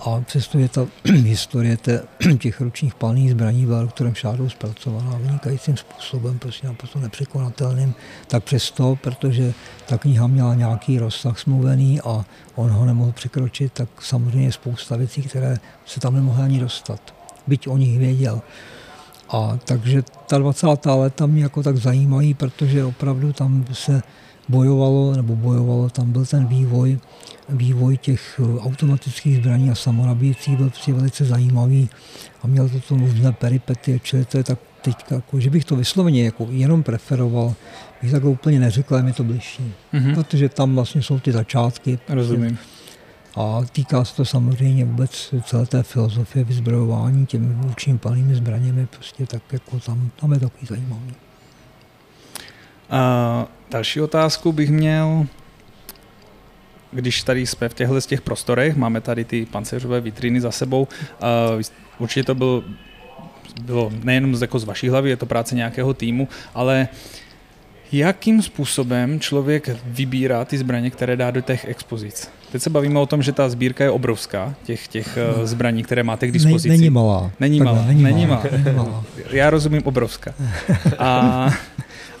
a přesto je ta historie té, těch ručních palných zbraní byla doktorem Šádou zpracovaná vynikajícím způsobem, prostě naprosto nepřekonatelným, tak přesto, protože ta kniha měla nějaký rozsah smluvený a on ho nemohl překročit, tak samozřejmě je spousta věcí, které se tam nemohly ani dostat. Byť o nich věděl. A takže ta 20. léta mě jako tak zajímají, protože opravdu tam se bojovalo, nebo bojovalo, tam byl ten vývoj, vývoj těch eh, automatických zbraní a samonabíjecích byl prostě velice zajímavý a měl to tu různé peripety, čili to je tak teďka, jako, že bych to vysloveně jako jenom preferoval, bych takhle úplně neřekl, mi to bližší. Mm-hmm. Protože tam vlastně jsou ty začátky. Rozumím. A týká se to samozřejmě vůbec celé té filozofie vyzbrojování těmi vůčními palnými zbraněmi, prostě tak jako tam, tam je takový zajímavý. A další otázku bych měl, když tady jsme v těchto z těch prostorech, máme tady ty pancéřové vitriny za sebou, uh, určitě to byl, bylo nejenom z, jako z vaší hlavy, je to práce nějakého týmu, ale jakým způsobem člověk vybírá ty zbraně, které dá do těch expozic? Teď se bavíme o tom, že ta sbírka je obrovská, těch, těch no. zbraní, které máte k dispozici. Není malá. Není malá. Není, není malá. Není malá. Já rozumím obrovská. A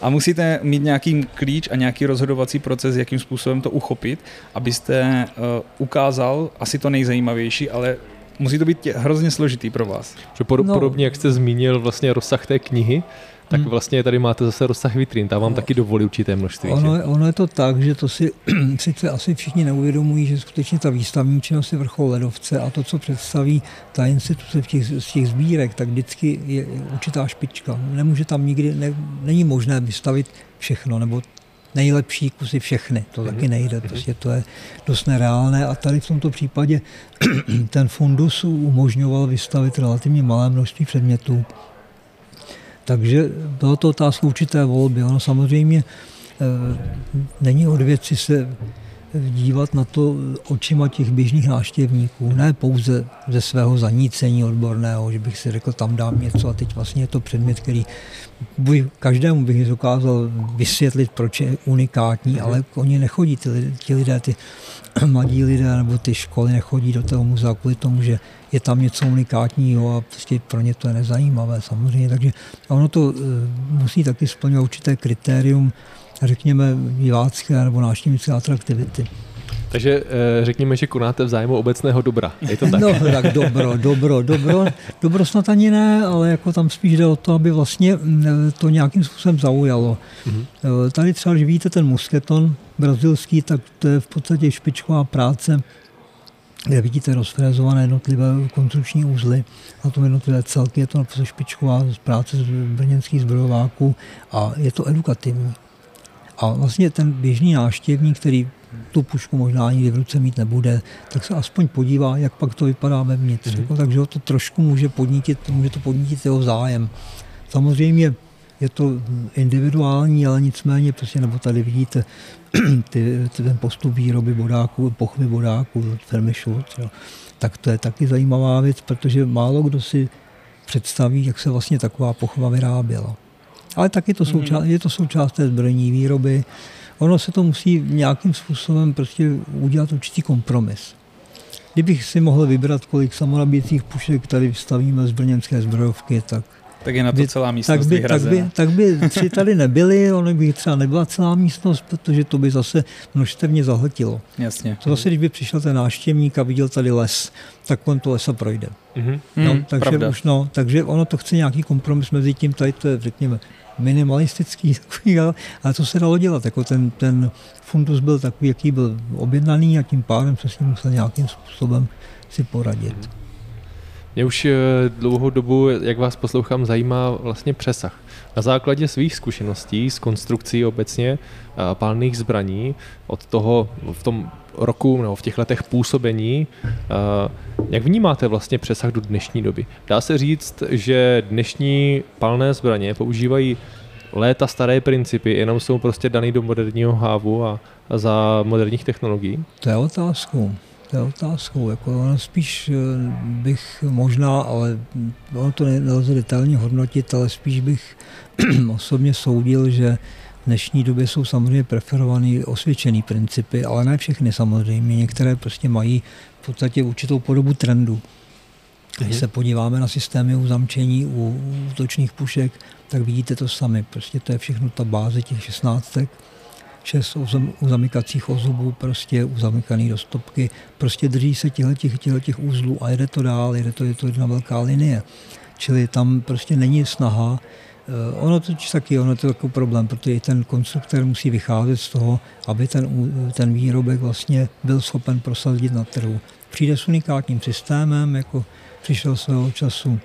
a musíte mít nějaký klíč a nějaký rozhodovací proces, jakým způsobem to uchopit, abyste uh, ukázal asi to nejzajímavější, ale musí to být hrozně složitý pro vás. Že pod, no. Podobně, jak jste zmínil vlastně rozsah té knihy, tak hmm. vlastně tady máte zase rozsah vitrín, tam vám no. taky dovolí určité množství. Ono, ono je to tak, že to si sice asi všichni neuvědomují, že skutečně ta výstavní činnost je vrchol ledovce a to, co představí ta instituce v těch, z těch sbírek, tak vždycky je určitá špička. Nemůže tam nikdy, ne, není možné vystavit všechno, nebo nejlepší kusy všechny. To taky mhm. nejde, mhm. prostě to je dost nereálné a tady v tomto případě ten fundus umožňoval vystavit relativně malé množství předmětů takže bylo to otázka určité volby. Ono samozřejmě e, není od věci se dívat na to očima těch běžných náštěvníků, ne pouze ze svého zanícení odborného, že bych si řekl, tam dám něco a teď vlastně je to předmět, který buď každému bych dokázal vysvětlit, proč je unikátní, ale oni nechodí, ty, ti lidé, ty mladí lidé nebo ty školy nechodí do toho muzea kvůli tomu, že je tam něco unikátního a prostě pro ně to je nezajímavé samozřejmě. Takže ono to uh, musí taky splňovat určité kritérium, řekněme, divácké nebo návštěvnické atraktivity. Takže eh, řekněme, že konáte v zájmu obecného dobra. Je to tak? No, tak dobro, dobro, dobro. Dobro snad ani ne, ale jako tam spíš jde o to, aby vlastně mm, to nějakým způsobem zaujalo. Mm-hmm. Tady třeba, když vidíte ten musketon brazilský, tak to je v podstatě špičková práce kde vidíte rozfrézované jednotlivé konstrukční úzly a to jednotlivé celky. Je to naprosto špičková práce z brněnských zbrojováků a je to edukativní. A vlastně ten běžný náštěvník, který tu pušku možná nikdy v ruce mít nebude, tak se aspoň podívá, jak pak to vypadá vevnitř. Mm-hmm. Takže to trošku může podnítit, může to podnítit jeho zájem. Samozřejmě je to individuální, ale nicméně, prostě, nebo tady vidíte ty, ten postup výroby bodáků, pochvy bodáků od firmy Schulz, jo. tak to je taky zajímavá věc, protože málo kdo si představí, jak se vlastně taková pochva vyráběla. Ale taky to součást, mm. je to součást té zbrojní výroby. Ono se to musí nějakým způsobem prostě udělat určitý kompromis. Kdybych si mohl vybrat, kolik samorabících pušek tady stavíme z brněnské zbrojovky, tak tak je na to by, celá místnost tak by, tak by, tak by tři tady nebyly, ono by třeba nebyla celá místnost, protože to by zase množstevně zahltilo. Jasně. To zase, když by přišel ten náštěvník a viděl tady les, tak on to lesa projde. Mm-hmm. No, mm, takže, už, no, takže ono to chce nějaký kompromis mezi tím, tady to je, řekněme, minimalistický, takový, ale co se dalo dělat? Jako ten, ten fundus byl takový, jaký byl objednaný a tím pádem se s ním musel nějakým způsobem si poradit. Mm-hmm. Mě už eh, dlouhou dobu, jak vás poslouchám, zajímá vlastně přesah. Na základě svých zkušeností s konstrukcí obecně eh, pálných zbraní od toho v tom roku nebo v těch letech působení, eh, jak vnímáte vlastně přesah do dnešní doby? Dá se říct, že dnešní palné zbraně používají léta staré principy, jenom jsou prostě daný do moderního hávu a, a za moderních technologií? To je otázku to je otázkou. Jako ono spíš eh, bych možná, ale ono to nelze detailně hodnotit, ale spíš bych osobně soudil, že v dnešní době jsou samozřejmě preferovaný osvědčený principy, ale ne všechny samozřejmě. Některé prostě mají v podstatě určitou podobu trendu. Když mhm. se podíváme na systémy uzamčení u útočných pušek, tak vidíte to sami. Prostě to je všechno ta báze těch šestnáctek šest uzamykacích ozubů, prostě uzamykaný do stopky, prostě drží se těchto těch úzlů a jede to dál, jede to, je to jedna velká linie. Čili tam prostě není snaha eh, Ono to taky, ono to je takový problém, protože ten konstruktor musí vycházet z toho, aby ten, ten výrobek vlastně byl schopen prosadit na trhu. Přijde s unikátním systémem, jako přišel svého času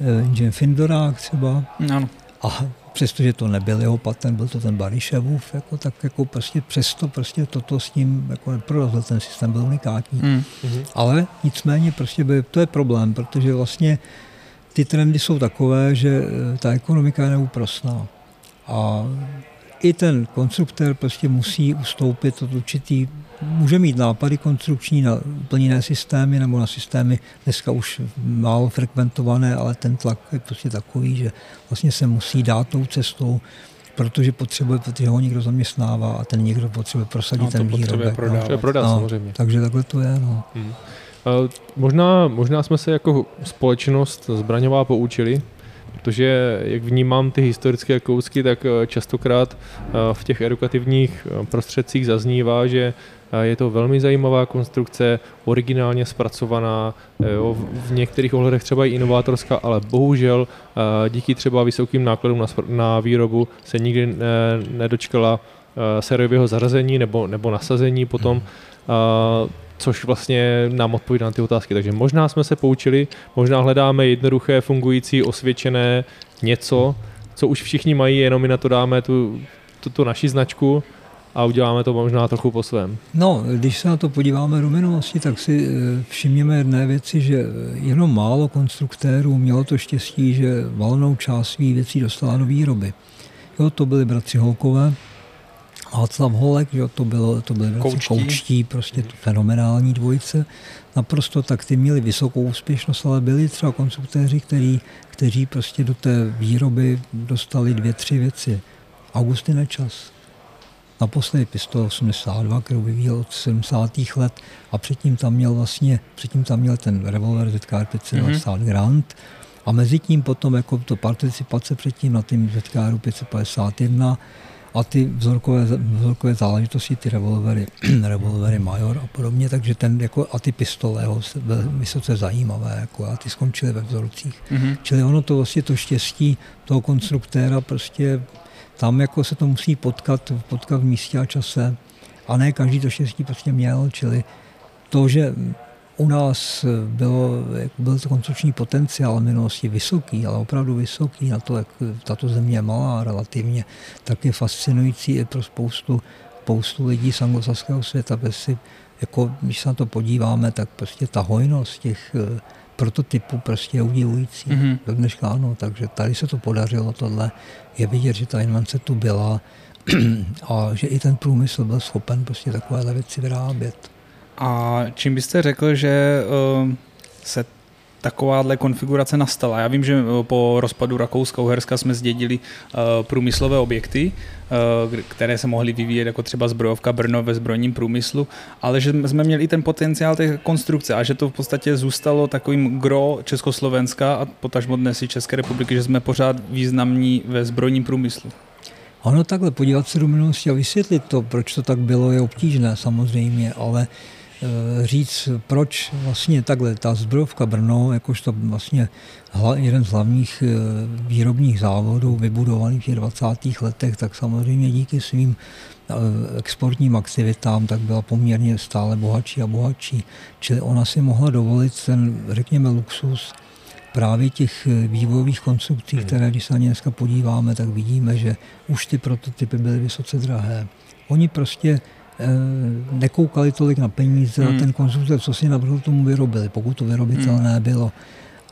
Engine Findorák třeba. Ano. A přestože to nebyl jeho patent, byl to ten Bariševův, jako, tak jako prostě přesto prostě toto s ním jako neprorazil, ten systém byl unikátní. Mm. Ale nicméně prostě by, to je problém, protože vlastně ty trendy jsou takové, že eh, ta ekonomika je neúprostná. A i ten konstruktor prostě musí ustoupit od určitý, může mít nápady konstrukční na úplně jiné systémy nebo na systémy dneska už málo frekventované, ale ten tlak je prostě takový, že vlastně se musí dát tou cestou, protože potřebuje, protože ho někdo zaměstnává a ten někdo potřebuje prosadit no, ten výrobek. Prodávat. No. prodat, no, samozřejmě. Takže takhle to je. No. Hmm. Možná, možná jsme se jako společnost zbraňová poučili protože jak vnímám ty historické kousky, tak eh, častokrát eh, v těch edukativních eh, prostředcích zaznívá, že je to velmi zajímavá konstrukce, originálně zpracovaná, jo, v některých ohledech třeba i inovátorská, ale bohužel díky třeba vysokým nákladům na, na výrobu se nikdy ne, nedočkala sériového zařazení nebo, nebo nasazení potom což vlastně nám odpovídá na ty otázky. Takže možná jsme se poučili, možná hledáme jednoduché, fungující, osvědčené něco, co už všichni mají, jenom my na to dáme tu, tu, tu naši značku a uděláme to možná trochu po svém. No, když se na to podíváme do minulosti, tak si eh, všimněme jedné věci, že jenom málo konstruktérů mělo to štěstí, že valnou část svých věcí dostala do výroby. Jo, to byli bratři Holkové, Václav Holek, jo, to, bylo, to byly koučtí. koučtí, prostě to fenomenální dvojice. Naprosto tak ty měli vysokou úspěšnost, ale byli třeba konstruktéři, který, kteří prostě do té výroby dostali dvě, tři věci. Augustin Nečas, naposledy pistol 82, kterou vyvíjel od 70. let a předtím tam měl vlastně, předtím tam měl ten revolver ZKR 590 mm-hmm. Grand a mezi tím potom jako to participace předtím na tím ZKR 551 a ty vzorkové, vzorkové záležitosti, ty revolvery, revolvery Major a podobně, takže ten jako, a ty pistole ho vysoce zajímavé jako, a ty skončily ve vzorcích. Mm-hmm. Čili ono to vlastně to štěstí toho konstruktéra prostě tam jako se to musí potkat, potkat v místě a čase a ne každý to štěstí prostě měl, čili to, že u nás bylo, byl to konstrukční potenciál v minulosti vysoký, ale opravdu vysoký na to, jak tato země je malá relativně, tak je fascinující i pro spoustu, spoustu lidí z anglosaského světa. Si, jako, když se na to podíváme, tak prostě ta hojnost těch prototypů prostě udivující. Mm-hmm. Do dneška ano, takže tady se to podařilo, tohle je vidět, že ta invence tu byla a že i ten průmysl byl schopen prostě takovéhle věci vyrábět. A čím byste řekl, že uh, se takováhle konfigurace nastala? Já vím, že eh, po rozpadu Rakouska-Uherska jsme zdědili uh, průmyslové objekty, uh, které se mohly vyvíjet jako třeba zbrojovka Brno ve zbrojním průmyslu, ale že jsme měli i ten potenciál té konstrukce a že to v podstatě zůstalo takovým gro Československa a potažmo dnes i České republiky, že jsme pořád významní ve zbrojním průmyslu. Ono takhle podívat se do minulosti a vysvětlit to, proč to tak bylo, je obtížné samozřejmě, ale e, říct, proč vlastně takhle ta zbrojovka Brno, jakožto vlastně jeden z hlavních e, výrobních závodů vybudovaných v těch 20. letech, tak samozřejmě díky svým e, exportním aktivitám, tak byla poměrně stále bohatší a bohatší. Čili ona si mohla dovolit ten, řekněme, luxus právě těch eh, vývojových konstrukcí, hmm. které když se na ně dneska podíváme, tak vidíme, že už ty prototypy byly vysoce drahé. Oni prostě nekoukali tolik na peníze hmm. a ten konstruktor, co si navrhl, tomu vyrobili, pokud to vyrobitelné hmm. bylo.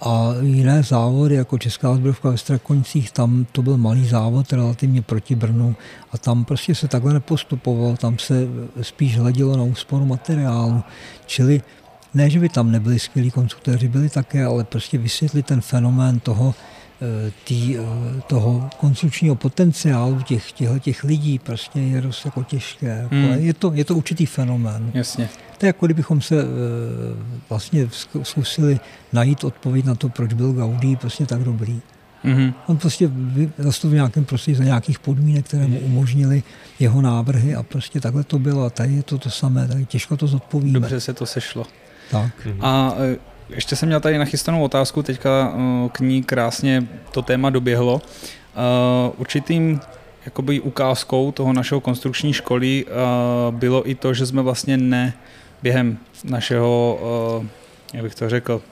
A jiné závody, jako Česká zbrojovka ve Strakonicích, tam to byl malý závod relativně proti Brnu a tam prostě se takhle nepostupovalo, tam se spíš hledělo na úsporu materiálu. Čili ne, že by tam nebyli skvělí konstruktéři, byli také, ale prostě vysvětlit ten fenomén toho, eh, tý, eh, toho konstrukčního potenciálu těch, těchto těch lidí prostě je dost jako těžké. Hmm. Je, to, je to určitý fenomén. Jasně. To je jako kdybychom se eh, vlastně zkusili najít odpověď na to, proč byl Gaudí prostě tak dobrý. Mm-hmm. On prostě zastal v nějakém prostředí za nějakých podmínek, které mu umožnili jeho návrhy a prostě takhle to bylo a tady je to to samé, tady těžko to zodpovíme. Dobře se to sešlo. Tak. A e, ještě jsem měl tady nachystanou otázku, teďka e, k ní krásně to téma doběhlo. E, určitým jakoby ukázkou toho našeho konstrukční školy bylo i to, že jsme vlastně ne během našeho, jak bych to řekl,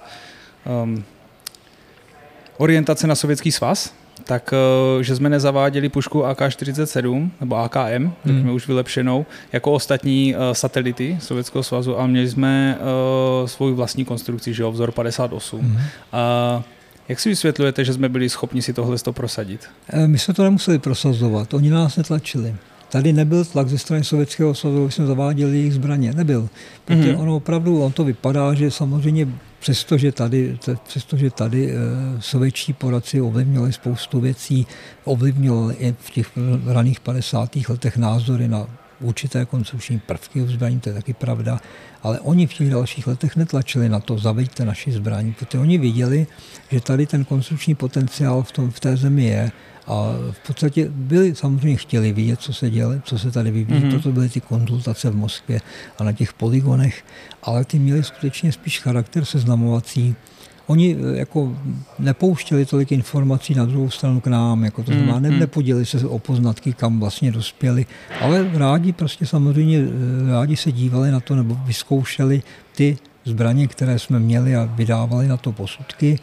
orientace na Sovětský svaz, tak eh, že jsme nezaváděli pušku AK-47 nebo AKM, hmm. řekněme už vylepšenou, jako ostatní uh, satelity Sovětského svazu a měli jsme uh, svou vlastní konstrukci, že jo, vzor 58. Hmm. Uh, jak si vysvětlujete, že jsme byli schopni si tohle prosadit? My jsme to nemuseli prosazovat, oni nás netlačili. Tady nebyl tlak ze strany Sovětského svazu, aby jsme zaváděli jejich zbraně. Nebyl. Protože mm-hmm. ono opravdu, on to vypadá, že samozřejmě přestože tady, přestože tady eh, sovětští poradci ovlivnili spoustu věcí, ovlivnili i v těch raných 50. letech názory na určité konstrukční prvky v zbraní, to je taky pravda, ale oni v těch dalších letech netlačili na to, zaveďte naši zbraní, protože oni viděli, že tady ten konstrukční potenciál v, tom, v té zemi je a v podstatě byli, samozřejmě chtěli vidět, co se děje, co se tady vyvíjí, mm-hmm. proto byly ty konzultace v Moskvě a na těch poligonech, ale ty měly skutečně spíš charakter seznamovací. Oni eh, jako nepouštěli tolik informací na druhou stranu k nám, jako to znamená, mm-hmm. nepodělili se o poznatky, kam vlastně dospěli, ale rádi prostě samozřejmě, eh, rádi se dívali na to nebo vyzkoušeli ty zbraně, které jsme měli a vydávali na to posudky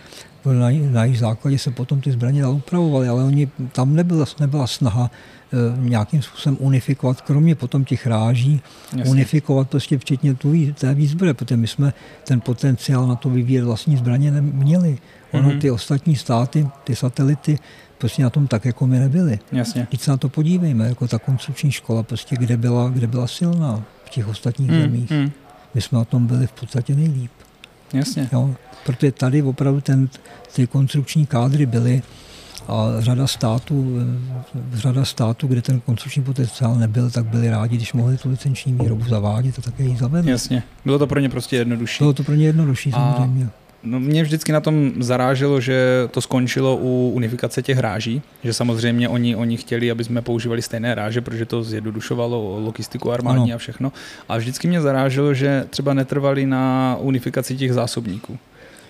na, na jejich základě se potom ty zbraně dál upravovaly, ale oni, tam nebyla, nebyla snaha nějakým způsobem unifikovat, kromě potom těch ráží, Jasně. unifikovat prostě včetně tu, té výzbroje, protože my jsme ten potenciál na to vyvíjet vlastní zbraně neměli. Ono mm-hmm. ty ostatní státy, ty satelity, prostě na tom tak, jako my nebyli. Jasně. Teď se na to podívejme, jako ta konstrukční škola, prostě kde byla, kde byla silná v těch ostatních mm, zemích. Mm. My jsme na tom byli v podstatě nejlíp. Jasně. Jo, protože tady opravdu ten, ty konstrukční kádry byly a řada států, řada států, kde ten konstrukční potenciál nebyl, tak byli rádi, když mohli tu licenční výrobu zavádět a také ji zavedli. Jasně, bylo to pro ně prostě jednodušší. Bylo to pro ně jednodušší, samozřejmě. A No, mě vždycky na tom zaráželo, že to skončilo u unifikace těch ráží, že samozřejmě oni, oni chtěli, aby jsme používali stejné ráže, protože to zjednodušovalo logistiku armádní ano. a všechno. A vždycky mě zaráželo, že třeba netrvali na unifikaci těch zásobníků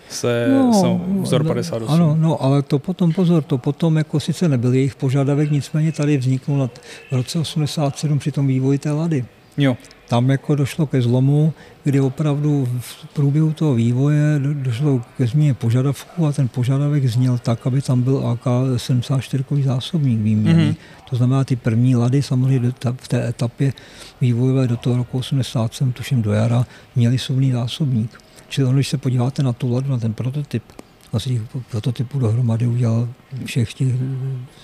se no, vzor 58. Ano, no, ale to potom, pozor, to potom jako sice nebyl jejich požadavek, nicméně tady vzniknul v roce 87 při tom vývoji té lady. Jo tam jako došlo ke zlomu, kdy opravdu v průběhu toho vývoje došlo ke změně požadavku a ten požadavek zněl tak, aby tam byl AK-74 zásobník výměný. Mm-hmm. To znamená, ty první lady samozřejmě v té etapě vývojové do toho roku 87, tuším do jara, měli suvný zásobník. Čili ono, když se podíváte na tu ladu, na ten prototyp, vlastně prototypů dohromady udělal všech těch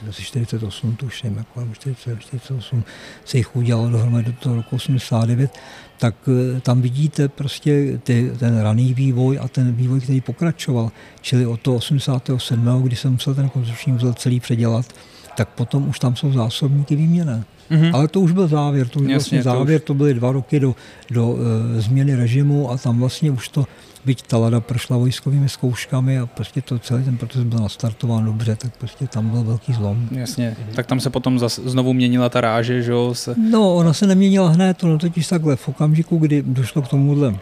asi 48, tuším, jako 40, 48 se jich udělalo dohromady do toho roku 89, tak eh, tam vidíte prostě ty, ten raný vývoj a ten vývoj, který pokračoval. Čili od toho 87., kdy jsem musel ten koncepční vzor celý předělat, tak potom už tam jsou zásobníky výměné. Mm-hmm. Ale to už byl závěr, to už Jasně, vlastně závěr, to, už... to byly dva roky do, do uh, změny režimu a tam vlastně už to byť ta Lada prošla vojskovými zkouškami a prostě to celý ten proces byl nastartován dobře, tak prostě tam byl velký zlom. Jasně, tak tam se potom zas, znovu měnila ta ráže, že jo? Se... No, ona se neměnila hned, no totiž takhle v okamžiku, kdy došlo k tomuhle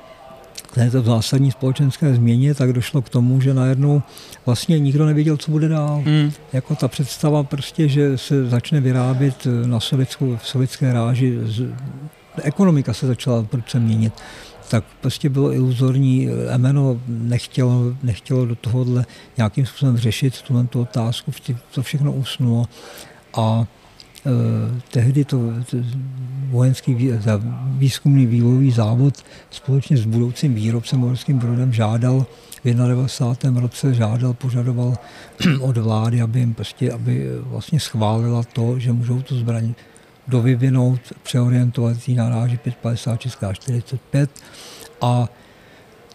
této zásadní společenské změně, tak došlo k tomu, že najednou vlastně nikdo nevěděl, co bude dál. Mm. Jako ta představa prostě, že se začne vyrábět na sovětskou, v sovětské ráži, ekonomika se začala se měnit tak prostě bylo iluzorní. Emeno nechtělo, nechtělo do tohohle nějakým způsobem řešit tuhle tu otázku, to všechno usnulo. A tehdy to, to vojenský vý, výzkumný vývojový závod společně s budoucím výrobcem Morským Brodem žádal v 91. roce žádal, požadoval od vlády, aby jim prostě, aby vlastně schválila to, že můžou tu zbraň dovyvinout, přeorientovat ji na ráži 556 45 a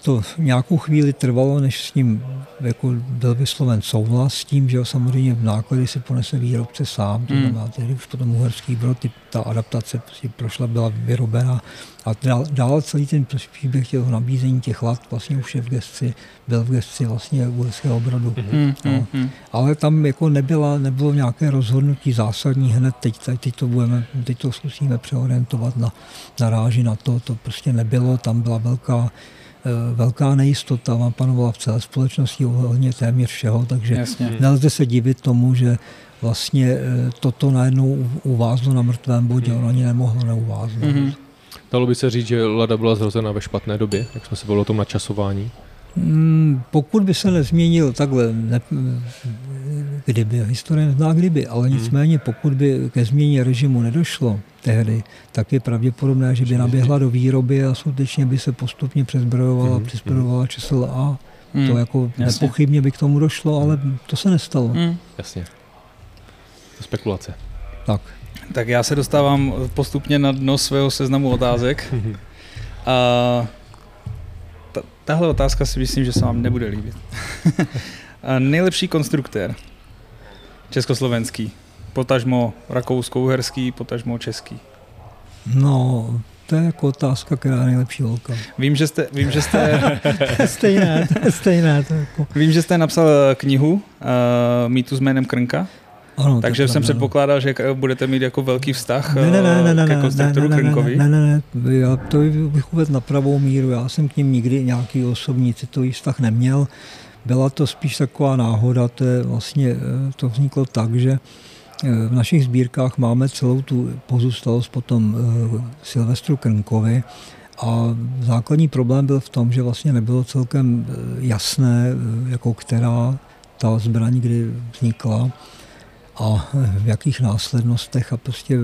to nějakou chvíli trvalo, než s ním jako byl vysloven souhlas s tím, že samozřejmě v náklady si ponese výrobce sám, to hmm. znamená, tehdy už potom Uherský brod, ta adaptace prostě prošla, byla vyrobena a dál, dál celý ten příběh těch nabízení těch lat vlastně už je v gesci, byl v gesci vlastně Uherského brodu. Hmm. No. Hmm. Ale tam jako nebyla, nebylo nějaké rozhodnutí zásadní hned teď, teď, to, budeme, teď to zkusíme přeorientovat na, na ráži na to, to prostě nebylo, tam byla velká velká nejistota vám panovala v celé společnosti ohledně téměř všeho, takže Jasně. nelze se divit tomu, že vlastně eh, toto najednou uvázlo na mrtvém bodě, ono ani nemohlo neuváznout. Mm-hmm. Dalo by se říct, že Lada byla zrozena ve špatné době, jak jsme se bavili o tom načasování? Hmm, pokud by se nezměnil takhle, ne, kdyby, historie nezná kdyby, ale hmm. nicméně pokud by ke změně režimu nedošlo tehdy, tak je pravděpodobné, že by naběhla do výroby a skutečně by se postupně přezbrojovala, hmm. přizbrojovala ČSLA. Hmm. To jako Jasně. nepochybně by k tomu došlo, ale to se nestalo. Hmm. Jasně. To spekulace. Tak. Tak já se dostávám postupně na dno svého seznamu otázek. a Tahle otázka si myslím, že se vám nebude líbit. nejlepší konstruktér československý, potažmo rakousko-uherský, potažmo český. No, to je jako otázka, která je nejlepší holka. Vím, že jste... Vím, že jste stejné, stejné. To jako. Vím, že jste napsal knihu uh, Mýtu s jménem Krnka. Ano, Takže jsem předpokládal, že budete mít jako velký vztah ne, ne, ne, ne, ke konstruktoru ne, ne, Krnkovi. Ne, ne, ne, já to bych uvedl na pravou míru. Já jsem k ním nikdy nějaký osobní citový vztah neměl. Byla to spíš taková náhoda, to, je vlastně, eh, to vzniklo tak, že eh, v našich sbírkách máme celou tu pozůstalost potom eh, Silvestru Krnkovi, a základní problém byl v tom, že vlastně nebylo celkem jasné, jako která ta zbraň kdy vznikla a v jakých následnostech a prostě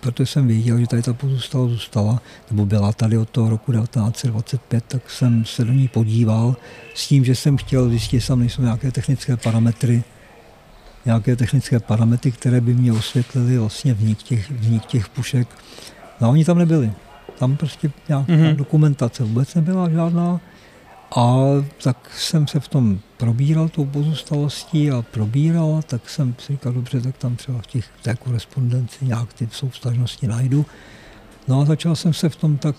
protože jsem věděl, že tady ta pozůstala zůstala, nebo byla tady od toho roku 1925, tak jsem se do ní podíval s tím, že jsem chtěl zjistit, jestli tam nejsou nějaké technické parametry, nějaké technické parametry, které by mě osvětlily vlastně vznik těch, vznik těch pušek. No a oni tam nebyli. Tam prostě nějaká mm-hmm. dokumentace vůbec nebyla žádná. A tak jsem se v tom probíral tou pozůstalostí a probíral, tak jsem si říkal, dobře, tak tam třeba v těch, té korespondenci nějak ty soustažnosti najdu. No a začal jsem se v tom tak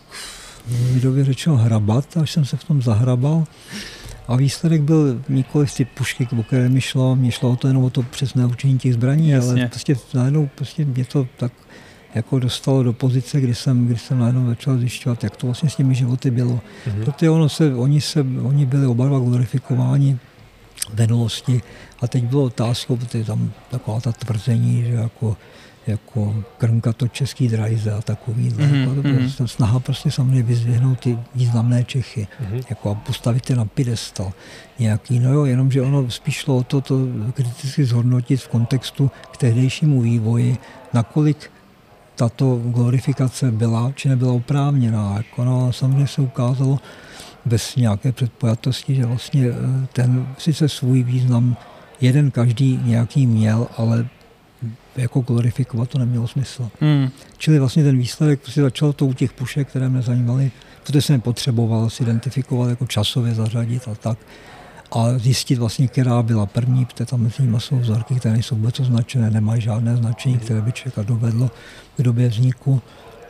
lidově řečeno hrabat, až jsem se v tom zahrabal. A výsledek byl nikoli ty pušky, o které mi šlo, mě šlo o to jenom o to přesné určení těch zbraní, Jasně. ale prostě najednou prostě mě to tak jako dostalo do pozice, kdy jsem, kdy jsem najednou začal zjišťovat, jak to vlastně s těmi životy bylo. Mm-hmm. Protože ono se, oni, se, oni byli oba dva glorifikováni v minulosti a teď bylo otázkou, protože tam taková ta tvrzení, že jako jako krmka to český drajze a takový. Mm-hmm. Jako to mm-hmm. snaha prostě samozřejmě vyzvihnout ty významné Čechy mm-hmm. jako a postavit je na pidestal nějaký. No jo, jenomže ono spíš šlo o to, to kriticky zhodnotit v kontextu k tehdejšímu vývoji, nakolik tato glorifikace byla či nebyla oprávněná. Jako no, samozřejmě se ukázalo bez nějaké předpojatosti, že vlastně eh, ten sice svůj význam jeden každý nějaký měl, ale jako glorifikovat to nemělo smysl. Hmm. Čili vlastně ten výsledek prostě začal to u těch pušek, které mě zajímaly, protože jsem potřeboval si identifikovat, jako časově zařadit a tak. A zjistit vlastně, která byla první, protože tam mezi nimi jsou vzorky, které nejsou vůbec označené, nemají žádné značení, které by člověka dovedlo k době vzniku.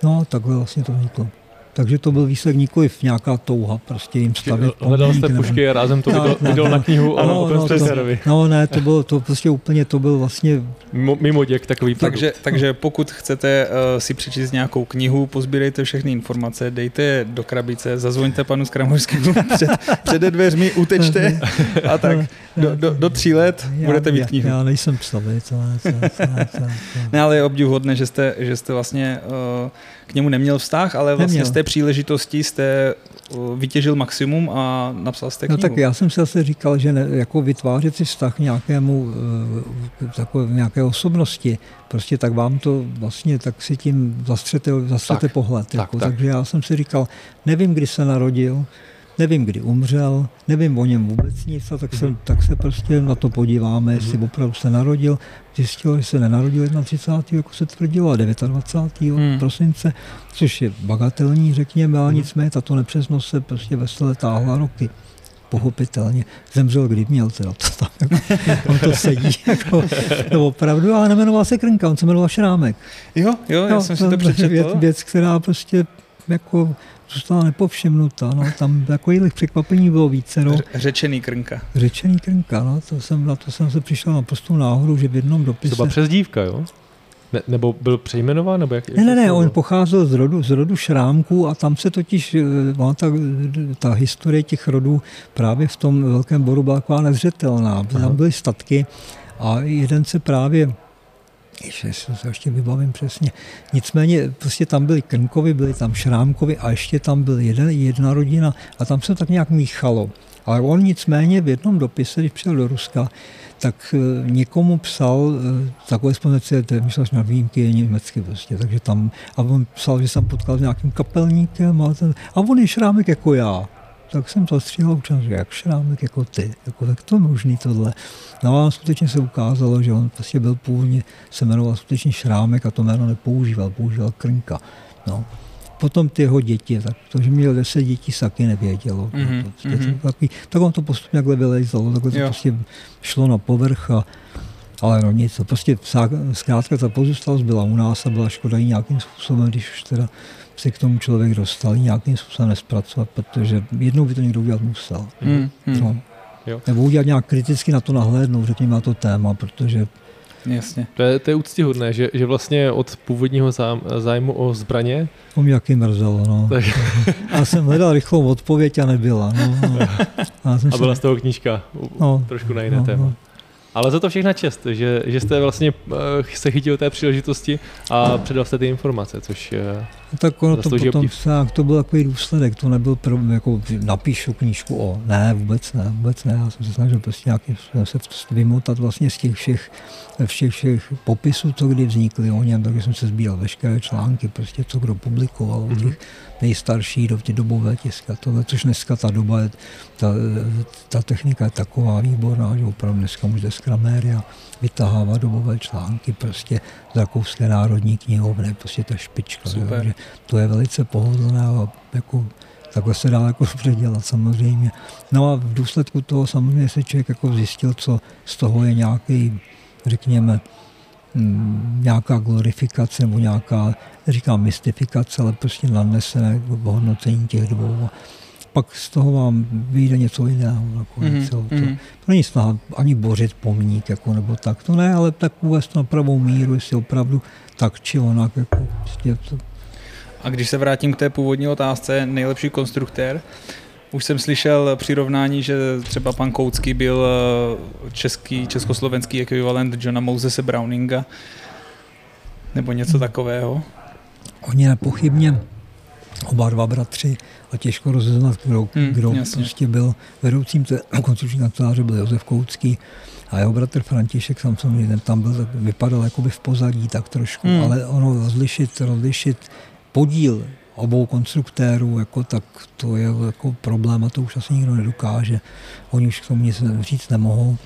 No a takhle vlastně to vzniklo. Takže to byl výsledek nikoli v nějaká touha, prostě jim stavit. Hledal jste pušky a rázem to viděl, viděl na knihu o no, no, to, no ne, to bylo to prostě úplně, to byl vlastně... Mimo, mimo děk takový takže, produkt. takže pokud chcete uh, si přečíst nějakou knihu, pozbírejte všechny informace, dejte je do krabice, zazvoňte panu Skramorskému před, před dveřmi, utečte a tak. Do, do, do tří let já, budete mít knihu. Já, já nejsem ale... ne, ale je obdivuhodné, že jste, že jste vlastně uh, k němu neměl vztah, ale vlastně neměl. z té příležitosti jste uh, vytěžil maximum a napsal jste knihu. No tak já jsem si zase říkal, že ne, jako vytvářet si vztah nějakému, uh, takové, nějaké osobnosti, prostě tak vám to vlastně, tak si tím zastřete, zastřete tak, pohled. Tak, jako, tak. Takže já jsem si říkal, nevím, kdy se narodil, nevím, kdy umřel, nevím o něm vůbec nic, a tak, se, mhm. tak se prostě na to podíváme, jestli mhm. opravdu se narodil. Zjistilo, že se nenarodil 31. jako se tvrdilo, a 29. Hmm. prosince, což je bagatelní, řekněme, ale mhm. nicméně tato nepřesnost se prostě veselé táhla roky pochopitelně. Zemřel, kdy měl teda to tam, on to sedí, jako, to opravdu, ale nemenoval se Krnka, on se jmenoval Šrámek. Jo, jo, já no, jsem si to přečetl. Věc, věc, která prostě jako zůstala nepovšimnuta. No, tam takových překvapení bylo více. No. Řečený krnka. Řečený krnka, no, to jsem, na to jsem se přišel na prostou náhodou, že v jednom dopise... To byla dívka, jo? Ne, nebo byl přejmenován? Nebo jak, jak ne, ne, ne, on pocházel z rodu, z rodu Šrámků a tam se totiž, no, ta, ta historie těch rodů právě v tom Velkém boru byla taková nezřetelná. Tam byly statky a jeden se právě ještě se ještě vybavím přesně. Nicméně prostě tam byli Krnkovi, byli tam Šrámkovi a ještě tam byl jeden, jedna rodina a tam se tak nějak míchalo. Ale on nicméně v jednom dopise, když přijel do Ruska, tak eh, někomu psal eh, takové společnosti, to je že na výjimky je německy prostě, takže tam, a on psal, že jsem potkal s nějakým kapelníkem a, ten, a on je šrámek jako já tak jsem zastříhal občas, jak šrámek jako ty, jako tak to možný tohle. No a skutečně se ukázalo, že on prostě byl původně, se jmenoval skutečně šrámek a to jméno nepoužíval, používal krnka. No. Potom ty jeho děti, tak to, že měl deset dětí, taky nevědělo. Mm-hmm. To, prostě mm-hmm. takový, tak on to postupně takhle vylejzalo, takhle to prostě šlo na povrch a ale no nic, prostě zkrátka ta pozůstalost byla u nás a byla škoda i nějakým způsobem, když už teda se k tomu člověk dostal nějakým způsobem nespracovat, protože jednou by to někdo udělat musel. Hmm, hmm. No. Jo. Nebo udělat nějak kriticky na to nahlédnout, řekněme na to téma, protože Jasně. To je, to je úctihodné, že, že vlastně od původního zájmu o zbraně... To mě jaký mrzelo, no. Tak. Já jsem hledal rychlou odpověď a nebyla. No, no. A, jsem a byla z toho knížka, no, trošku na jiné no, téma. No. Ale za to všechna čest, že, že jste vlastně uh, se chytil té příležitosti a předal jste ty informace, což uh, no, tak ono to potom tak, to byl takový důsledek, to nebyl pro, jako napíšu knížku o, ne, vůbec ne, vůbec ne, já jsem se snažil prostě nějakým se vymotat vlastně z těch všech, všech, všech popisů, co kdy vznikly o něm, takže jsem se sbíral veškeré články, prostě co kdo publikoval, mm-hmm. těch nejstarší do těch dobové tiska, tohle, což dneska ta doba, je, ta, ta technika je taková výborná, že opravdu dneska můžete z kraméria vytahávat dobové články prostě z Rakouské národní knihovny, prostě ta špička, Super. že to je velice pohodlné a jako takhle se dá jako předělat samozřejmě. No a v důsledku toho samozřejmě se člověk jako zjistil, co z toho je nějaký, řekněme, nějaká glorifikace nebo nějaká, říkám mystifikace, ale prostě nadnesené hodnocení těch dvou. Pak z toho vám vyjde něco jiného. Nakonec, mm-hmm. to, mm-hmm. to není snaha ani bořit pomník, jako, nebo tak, to ne, ale tak uvést na pravou míru, jestli opravdu tak či onak. Jako, prostě to. A když se vrátím k té původní otázce, nejlepší konstruktér, už jsem slyšel přirovnání, že třeba pan Koucký byl eh, český, československý ekvivalent Johna Mosese Browninga, nebo něco hmm. takového. Oni nepochybně oba dva bratři a těžko rozeznat, kdo, hmm, kdo prostě byl vedoucím té konstrukční kanceláře, byl Josef Koucký a jeho bratr František samozřejmě tam byl, vypadal jakoby v pozadí tak trošku, hmm. ale ono rozlišit, rozlišit podíl obou konstruktérů, jako, tak to je jako problém a to už asi nikdo nedokáže. Oni už k tomu nic říct nemohou.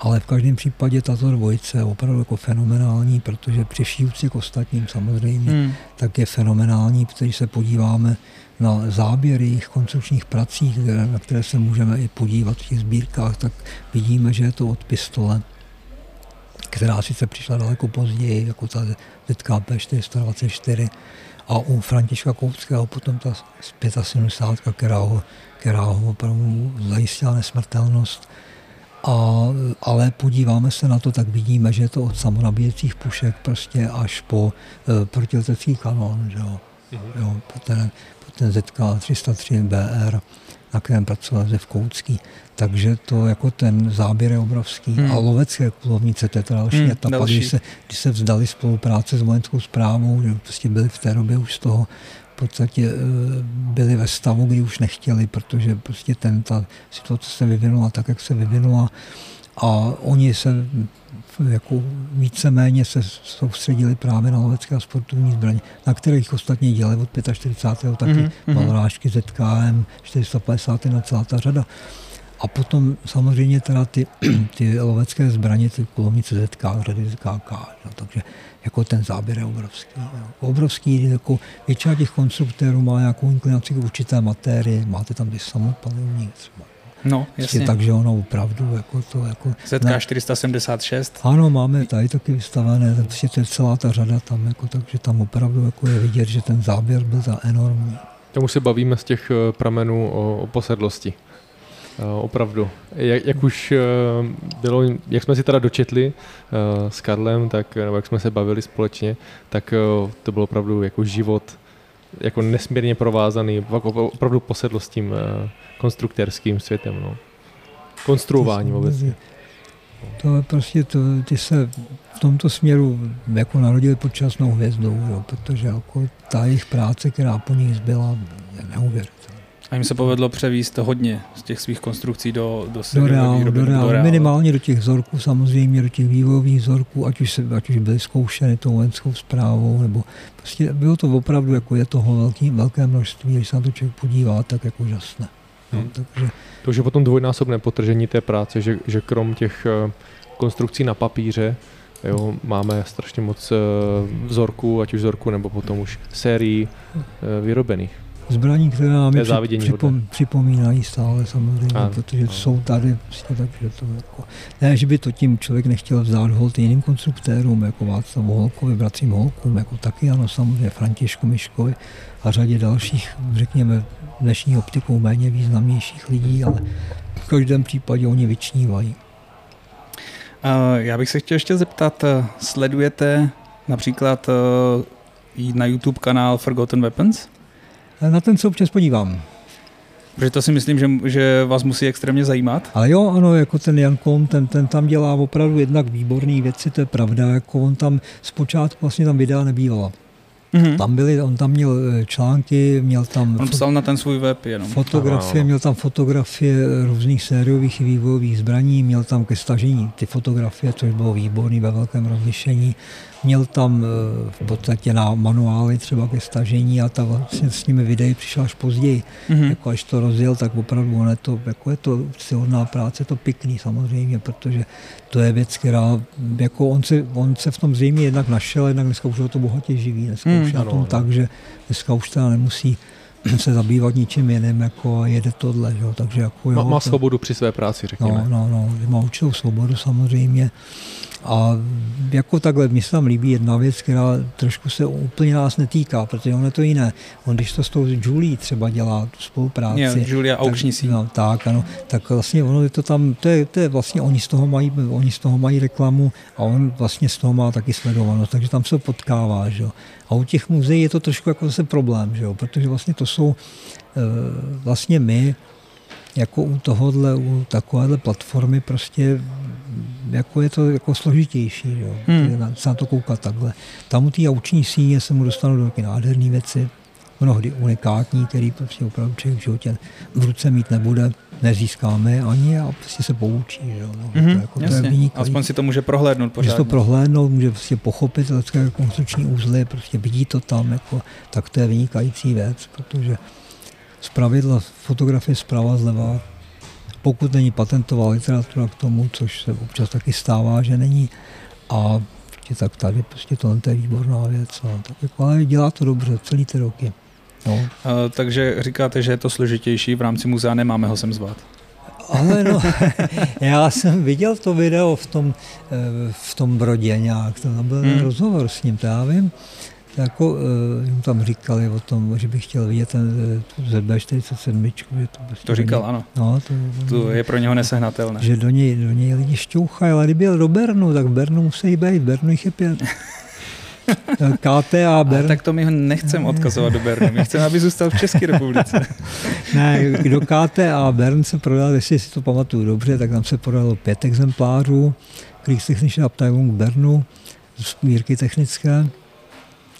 Ale v každém případě tato dvojice je opravdu jako fenomenální, protože při vší k ostatním samozřejmě, hmm. tak je fenomenální, protože se podíváme na záběry jejich konstrukčních prací, na které se můžeme i podívat v těch sbírkách, tak vidíme, že je to od pistole, která sice přišla daleko později, jako ta ZKP 424, a u Františka Koupského potom ta 75, která ho, která ho opravdu zajistila nesmrtelnost. A, ale podíváme se na to, tak vidíme, že je to od samonabíjecích pušek prostě až po e, protiletecký kanon, že jo. Mm-hmm. jo ten, ten ZK 303 BR, na kterém pracoval Zev Koucký. Takže to jako ten záběr je obrovský. Hmm. A lovecké kulovnice, to je to další hmm, etapa, další. Když, se, když se vzdali spolupráce s vojenskou zprávou, že prostě byli v té době už z toho v podstatě eh, byli ve stavu, kdy už nechtěli, protože prostě ten, ta situace se vyvinula tak, jak se vyvinula a oni se jako víceméně se soustředili právě na lovecké a sportovní zbraně, na kterých ostatně dělali od 45. taky mm-hmm. balorážky ZKM, 450. na celá ta řada. A potom samozřejmě teda ty, ty lovecké zbraně, ty kulovnice ZK, řady ZKK, no, takže jako ten záběr je obrovský. Jo. Obrovský, jako většina těch konstruktérů má nějakou inklinaci k určité matérie, máte tam ty samopalivní třeba. No, prostě jasně. Takže ono opravdu jako to jako... ZK 476? Ano, máme tady taky vystavené, prostě to je celá ta řada tam, jako, takže tam opravdu jako je vidět, že ten záběr byl za enormní. Tomu se bavíme z těch eh, pramenů o, o posedlosti. Uh, opravdu. Jak, jak už uh, bylo, jak jsme si teda dočetli uh, s Karlem, tak, nebo jak jsme se bavili společně, tak to bylo opravdu jako život jako nesmírně provázaný, opravdu posedl s tím konstruktérským světem. No. Konstruování vůbec. To prostě, to, ty se v tomto směru jako narodili pod časnou hvězdou, jo, protože jako ta jejich práce, která po nich zbyla, je neuvěřitelná. A jim se povedlo převíst hodně z těch svých konstrukcí do, do, do, reál, výroby, do, reál, do reál. Minimálně do těch vzorků, samozřejmě do těch vývojových vzorků, ať už, se, ať už byly zkoušeny tou vojenskou zprávou, nebo prostě bylo to opravdu, jako je toho velký, velké množství, když se na to člověk podívá, tak jako úžasné. Hmm. No, takže... To už je potom dvojnásobné potržení té práce, že, že krom těch eh, konstrukcí na papíře, Jo, máme strašně moc eh, vzorků, ať už vzorků, nebo potom už sérií eh, vyrobených zbraní, které nám je připom, připomínají stále samozřejmě, a, protože a. jsou tady, prostě, takže to jako, ne, že by to tím člověk nechtěl vzát hold jiným konstruktérům, jako Václav Holkovi, bratřím Holkům, jako taky ano, samozřejmě Františku Miškovi a řadě dalších, řekněme, dnešní optikou méně významnějších lidí, ale v každém případě oni vyčnívají. Já bych se chtěl ještě zeptat, eh, sledujete například eh, na YouTube kanál Forgotten Weapons? Na ten se občas podívám. Protože to si myslím, že, že vás musí extrémně zajímat. Ale jo, ano, jako ten Jan Kohn, ten, ten tam dělá opravdu jednak výborné věci, to je pravda, jako on tam zpočátku vlastně tam videa nebývala. Mm-hmm. Tam byly, on tam měl eh, články, měl tam... On psal na ten svůj web jenom. Fotografie, měl tam fotografie různých sériových vývojových zbraní, měl tam ke stažení ty fotografie, což bylo výborný ve velkém rozlišení. Měl tam eh, v podstatě na manuály třeba ke stažení a ta vlastně s nimi videí přišla až později. Mm-hmm. Jako až to rozjel, tak opravdu on je to, jako je to silná práce, to pěkný samozřejmě, protože to je věc, která, jako on se, on se v tom zřejmě jednak našel, jednak dneska už ho to bohatě živí. Dneska mm, už na tom tak, že dneska už teda nemusí se zabývat ničím jiným jako jede tohle. Jo. Takže jako, jo, má, má svobodu při své práci, řekněme. No, no, no, má určitou svobodu samozřejmě. A jako takhle, mi se tam líbí jedna věc, která trošku se úplně nás netýká, protože ono je to jiné. On když to s tou Julie třeba dělá tu spolupráci. Je, Julia aukční tak, no, tak, ano, tak vlastně ono je to tam, to je, to je vlastně, oni z toho mají, oni z toho mají reklamu a on vlastně z toho má taky sledovanost, takže tam se potkává, že jo. A u těch muzeí je to trošku jako zase problém, že jo, protože vlastně to jsou e, vlastně my, jako u tohohle, u takovéhle platformy prostě jako je to jako složitější, jo. Hmm. se na to koukat takhle. Tam u té auční síně se mu dostanou do taky nádherné věci, mnohdy unikátní, který prostě opravdu člověk v životě v ruce mít nebude, nezískáme ani a prostě se poučí. Že? No, mm-hmm, to, jako, jasně. to je Aspoň si to může prohlédnout pořádně. Může to prohlédnout, může prostě pochopit lidské konstrukční úzly, prostě vidí to tam, jako, tak to je vynikající věc, protože z pravidla fotografie zprava zleva, pokud není patentová literatura k tomu, což se občas taky stává, že není, a prostě tak tady prostě tohle je výborná věc. No. Tak jako, ale dělá to dobře celý ty roky. No. Uh, takže říkáte, že je to složitější, v rámci muzea nemáme ho sem zvat. Ale no, já jsem viděl to video v tom, eh, v tom Brodě nějak, to byl hmm. rozhovor s ním, to já vím, jako, uh, tam říkali o tom, že bych chtěl vidět ten ZB47. Že to, prostě to říkal, ano. No, to, to je pro něho nesehnatelné. Že do něj, do něj lidi šťouchají, ale kdyby jel do Bernu, tak v Bernu musí být, v Bernu jich je pět. KTA Bern. tak to my ho nechceme odkazovat do Bernu. My chceme, aby zůstal v České republice. ne, do KTA Bern se prodal, jestli si to pamatuju dobře, tak tam se prodalo pět exemplářů Kriegstechnische Abteilung Bernu, mírky technické.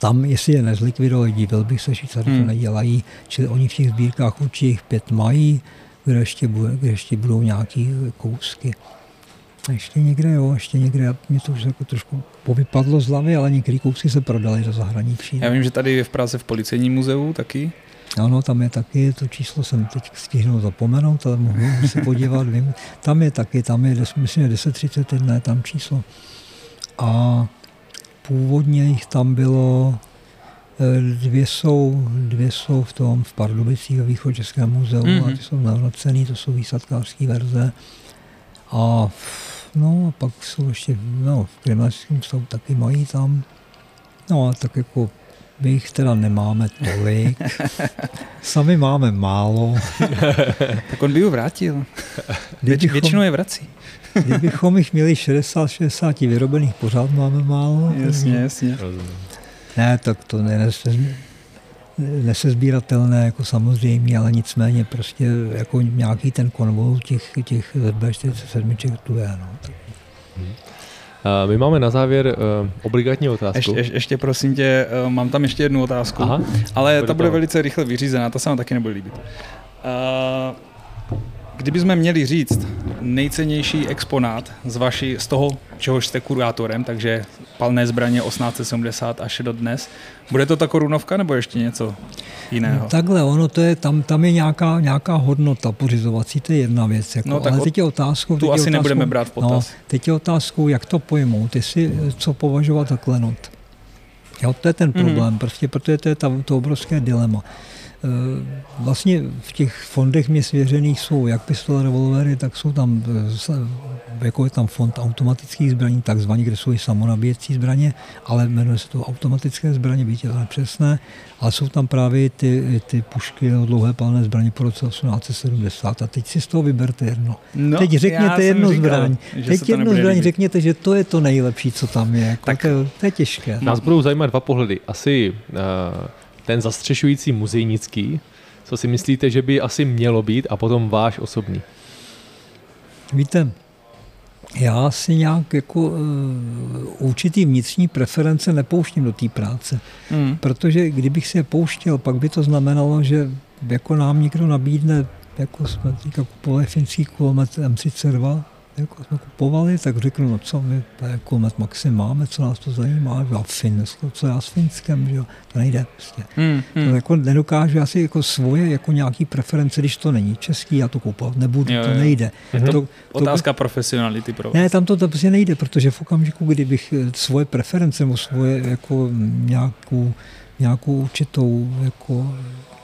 Tam, jestli je nezlikvidovali, divil bych se, že tady to hmm. nedělají, čili oni v těch sbírkách určitě pět mají, kde ještě, bude, kde ještě budou nějaký kousky. A ještě někde, jo, ještě někde, mě to už jako trošku povypadlo z hlavy, ale některé kousky se prodaly do zahraničí. Já vím, že tady je v Praze v policejním muzeu taky. Ano, tam je taky, to číslo jsem teď stihnul zapomenout, ale mohu se podívat, vím. Tam je taky, tam je, myslím, 1031 je tam číslo. A původně jich tam bylo, eh, dvě jsou, dvě jsou v tom, v Pardubicích ve Východčeském muzeu mm-hmm. a mhm. ty jsou navracený, to jsou výsadkářské verze. A no a pak jsou ještě, no v kriminalistickém stavu taky mají tam, no a tak jako my jich teda nemáme tolik. Sami máme málo. tak on by ho vrátil. Kdybychom, Většinou je vrací. kdybychom jich měli 60-60 vyrobených, pořád máme málo. Jasně, jasně. Ne, tak to ne, nesezbíratelné jako samozřejmě, ale nicméně prostě jako nějaký ten konvol těch, těch B47 tu je. No. My máme na závěr uh, obligátní otázku. Ještě, ještě prosím tě, uh, mám tam ještě jednu otázku, Aha, ale ta bude velice rychle vyřízená, ta se vám taky nebude líbit. Uh, Kdybychom měli říct nejcennější exponát z, vaší, z toho, čehož jste kurátorem, takže palné zbraně 1870 až do dnes, bude to ta korunovka nebo ještě něco jiného? No, takhle, ono to je, tam, tam je nějaká, nějaká hodnota pořizovací, to je jedna věc. Jako, no, tak ale teď je otázkou... Tu asi otázkou, nebudeme brát v potaz. No, teď je otázkou, jak to pojmout, jestli co považovat za klenot. Jo, to je ten mhm. problém, mm-hmm. prostě, protože to je ta, to obrovské dilema. Eh, vlastně v těch fondech mě svěřených jsou jak pistole, revolvery, tak jsou tam, eh, jako je tam fond automatických zbraní, takzvaný, kde jsou i samonabíjecí zbraně, ale jmenuje se to automatické zbraně, být je to nepřesné, ale jsou tam právě ty, ty pušky no, dlouhé palné zbraně po roce 1870 a teď si z toho vyberte jedno. No, teď řekněte jedno říkal, zbraň. Teď jedno zbraň líbit. řekněte, že to je to nejlepší, co tam je. Jako tak to, to je těžké. Nás budou zajímat dva pohledy. Asi uh, ten zastřešující muzejnický, co si myslíte, že by asi mělo být a potom váš osobní? Víte, já si nějak jako uh, určitý vnitřní preference nepouštím do té práce. Mm. Protože kdybych si je pouštěl, pak by to znamenalo, že jako nám někdo nabídne, jako jsme teďka kupovali finský kulomet M32, jako jsme kupovali, tak řeknu, no co my jako met Maxim máme, co nás to zajímá, a Finsko, co já s Finskem, že jo, to nejde prostě. Hmm, hmm. To jako nedokážu asi jako svoje jako nějaký preference, když to není český, já to kupovat nebudu, jo, to nejde. Mhm. To, to, Otázka to, profesionality pro vás. Ne, tam to, to prostě nejde, protože v okamžiku, kdybych eh, svoje preference nebo svoje jako nějakou, nějakou určitou jako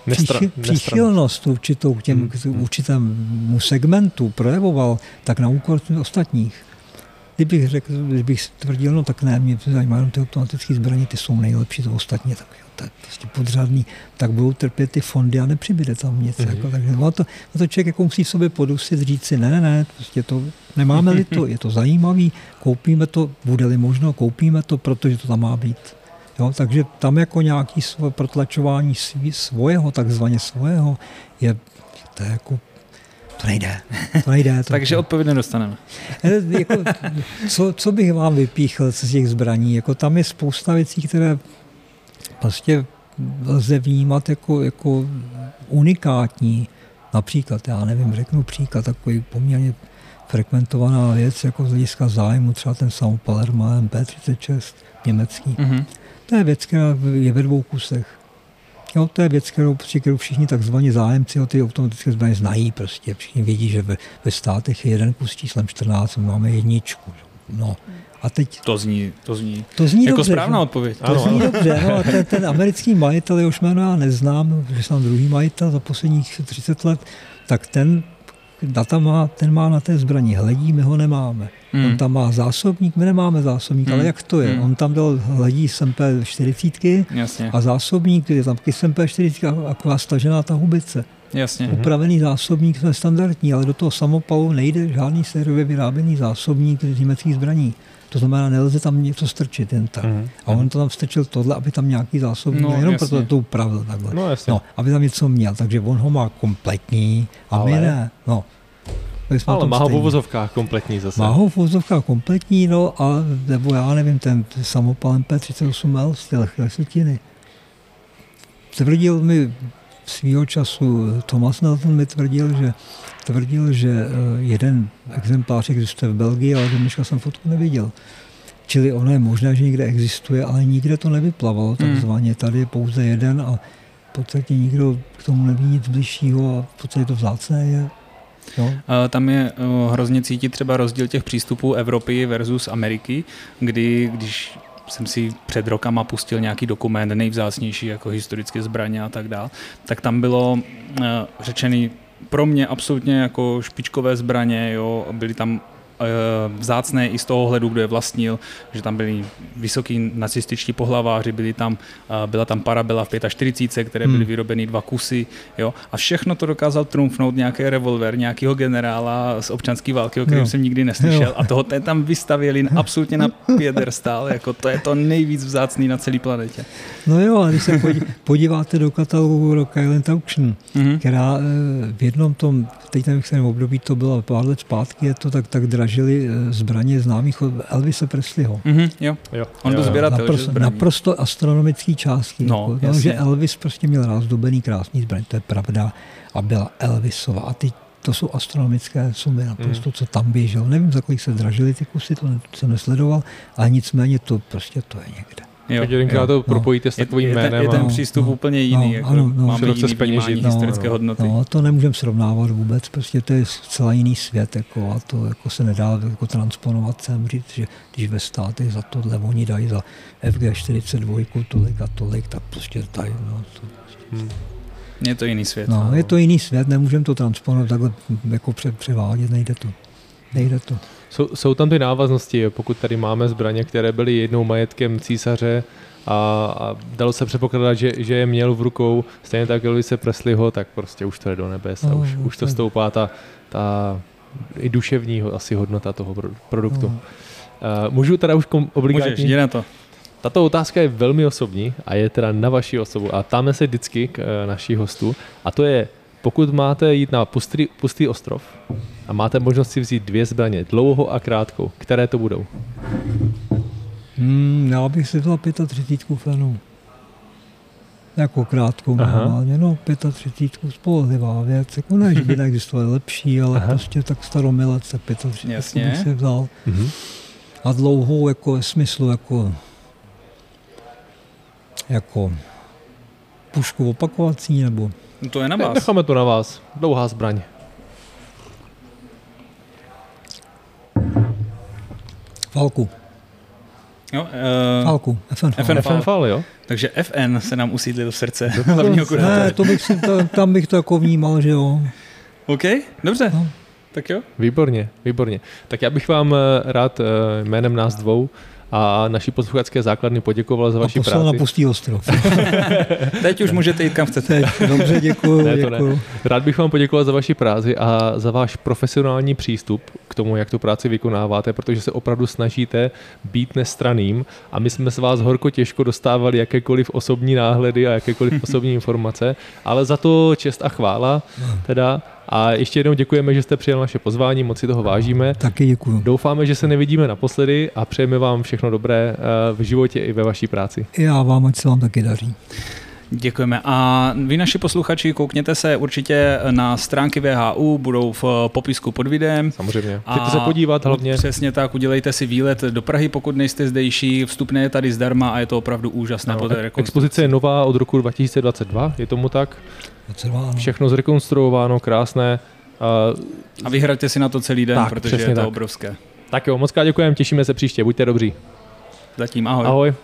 Nestra, příchylnost určitou k, těm, hmm. k určitému segmentu projevoval, tak na úkor ostatních. Kdybych řekl, kdybych tvrdil, no tak ne, mě zajímají ty automatické zbraně, ty jsou nejlepší, to ostatní, tak jo, to je prostě podřadný, tak budou trpět ty fondy a nepřibyde tam nic. Mm-hmm. Jako, takže no to, no to člověk jako musí v sobě podusit, říct si, ne, ne, ne, prostě to nemáme-li to, je to zajímavý, koupíme to, bude-li možno, koupíme to, protože to tam má být. Jo, takže tam jako nějaký svoje protlačování svý, svojeho, takzvaně svojeho, je to je jako to nejde. To nejde. To Takže odpověď nedostaneme. Jako, co, co bych vám vypíchl z těch zbraní? Jako tam je spousta věcí, které prostě lze vnímat jako, jako unikátní. Například, já nevím, řeknu příklad, takový poměrně frekventovaná věc jako z hlediska zájmu, třeba ten samopal MP36 německý. Mm-hmm. To je věc, která je ve dvou kusech. Jo, to je věc, kterou, kterou všichni takzvaní zájemci o ty automatické zbraně znají. Prostě. Všichni vědí, že ve, ve státech je jeden kus číslem 14, my máme jedničku. No. A teď, to zní, to zní, to zní jako dobře, správná že? odpověď. To ano, zní ano. dobře. No, a ten, ten americký majitel, jehož jméno já neznám, že jsem druhý majitel za posledních 30 let, tak ten data má, ten má na té zbraní hledí, my ho nemáme. Hmm. On tam má zásobník, my nemáme zásobník, hmm. ale jak to je? Hmm. On tam dal hledí MP40 Jasně. a zásobník, je tam taky z MP40 a stažená ta hubice. Jasně. Upravený zásobník je standardní, ale do toho samopalu nejde žádný sériově vyráběný zásobník z německých zbraní. To znamená, nelze tam něco strčit jen tak. Mm. A on to tam strčil tohle, aby tam nějaký zásobník, no, jenom jasně. proto to upravil takhle. No, jasně. no, aby tam něco měl. Takže on ho má kompletní a Ale... my ne. No. Ale má ho v uvozovkách kompletní zase. Má ho v uvozovkách kompletní, no a nebo já nevím, ten samopal MP38L z té setiny. Tvrdil mi svýho času Thomas Nelson mi tvrdil, že tvrdil, že eh, jeden exemplář existuje v Belgii, ale do dneška jsem fotku neviděl. Čili ono je možné, že někde existuje, ale nikde to nevyplavalo hmm. takzvaně. Tady je pouze jeden a v podstatě nikdo k tomu neví nic bližšího a v podstatě to vzácné je. Jo. Tam je eh, hrozně cítit třeba rozdíl těch přístupů Evropy versus Ameriky, kdy když jsem si před rokama pustil nějaký dokument nejvzácnější jako historické zbraně a tak dále, tak tam bylo eh, řečený pro mě absolutně jako špičkové zbraně, jo, byly tam Eh, vzácné i z toho hledu, kdo je vlastnil, že tam byli vysoký nacističtí pohlaváři, byli tam, eh, byla tam parabela v 45, které byly hmm. vyrobeny dva kusy, jo, a všechno to dokázal trumfnout nějaký revolver, nějakého generála z občanské války, o kterém jo. jsem nikdy neslyšel jo. a toho tam vystavěli absolutně na piedestal, jako to je to nejvíc vzácný na celé planetě. No jo, a když se podíváte do katalogu Rock Island Auction, mm-hmm. která eh, v jednom tom, teď nevím, v období to bylo pár let zpátky, je to tak, tak drahé, dražili eh, zbraně známých od Elvise Presleyho. Mm-hmm, jo. jo. On byl sběratel, naprosto, naprosto astronomický částky. No, jako, že Elvis prostě měl rázdobený krásný zbraň, to je pravda. A byla Elvisova. A ty to jsou astronomické sumy naprosto, mm. co tam běžel. Nevím, za kolik se dražily ty kusy, to jsem nesledoval, ale nicméně to prostě to je někde. Jo, Jedinkrát to no. propojíte s takovým je, jménem. Je, je ten přístup no, úplně jiný, no, jako ano, no, máme jiný vnímání no, historické no, hodnoty. No, to nemůžeme srovnávat vůbec, prostě to je celá jiný svět jako, a to jako se nedá jako transponovat sem, říct, že když ve státech za tohle oni dají za FG42 tolik a tolik, tak prostě tady, no, to prostě. Hmm. Je to jiný svět. No, no. je to jiný svět, nemůžeme to transponovat takhle jako převádět, nejde to. Nejde to. Jsou, jsou tam ty návaznosti, pokud tady máme zbraně, které byly jednou majetkem císaře a, a dalo se předpokládat, že, že je měl v rukou, stejně tak Elvise Presleyho, tak prostě už to je do nebes a už, už to stoupá ta, ta i duševní asi hodnota toho produktu. Uh, můžu teda už kom, obligátně... Můžeš, jde na to. Tato otázka je velmi osobní a je teda na vaši osobu a ptáme se vždycky k uh, naší hostu a to je, pokud máte jít na pustý, pustý ostrov a máte možnost si vzít dvě zbraně, dlouhou a krátkou, které to budou? Hmm, já bych si vzal 35 fenu. Jako krátkou Aha. normálně, no 35 spolehlivá věc. Jako ne, že by neexistovaly lepší, ale Aha. prostě tak staromilec se 35 Jasně. bych si vzal. Mhm. A dlouhou jako smyslu jako jako pušku opakovací nebo No to je na vás. Necháme to na vás. Dlouhá zbraň. Falku. Jo, uh, Falku. FN, FN, FN Fal, jo? Takže FN se nám usídlil v srdce hlavního kurátora. Ne, to bych si, to, tam bych to jako vnímal, že jo. OK, dobře. No. Tak jo. Výborně, výborně. Tak já bych vám eh, rád eh, jménem nás dvou a naší posluchačské základny poděkoval za vaši práci. na pustý ostrov. Teď už můžete jít kam chcete. Teď, dobře, děkuji. Ne, děkuju. Ne. Rád bych vám poděkoval za vaši práci a za váš profesionální přístup k tomu, jak tu práci vykonáváte, protože se opravdu snažíte být nestraným a my jsme s vás horko těžko dostávali jakékoliv osobní náhledy a jakékoliv osobní informace, ale za to čest a chvála teda a ještě jednou děkujeme, že jste přijel naše pozvání, moc si toho vážíme. Taky děkuji. Doufáme, že se nevidíme naposledy a přejeme vám všechno dobré eh, v životě i ve vaší práci. Já vám, ať se vám taky daří. Děkujeme. A vy naši posluchači, koukněte se určitě na stránky VHU, budou v popisku pod videem. Samozřejmě. Chcete se podívat hlavně. Přesně tak, udělejte si výlet do Prahy, pokud nejste zdejší. Vstupné je tady zdarma a je to opravdu úžasné. No, expozice je nová od roku 2022, je tomu tak? Všechno zrekonstruováno, krásné. A vyhraďte si na to celý den, tak, protože je to tak. obrovské. Tak jo, moc děkujeme, těšíme se příště, buďte dobří. Zatím ahoj. Ahoj.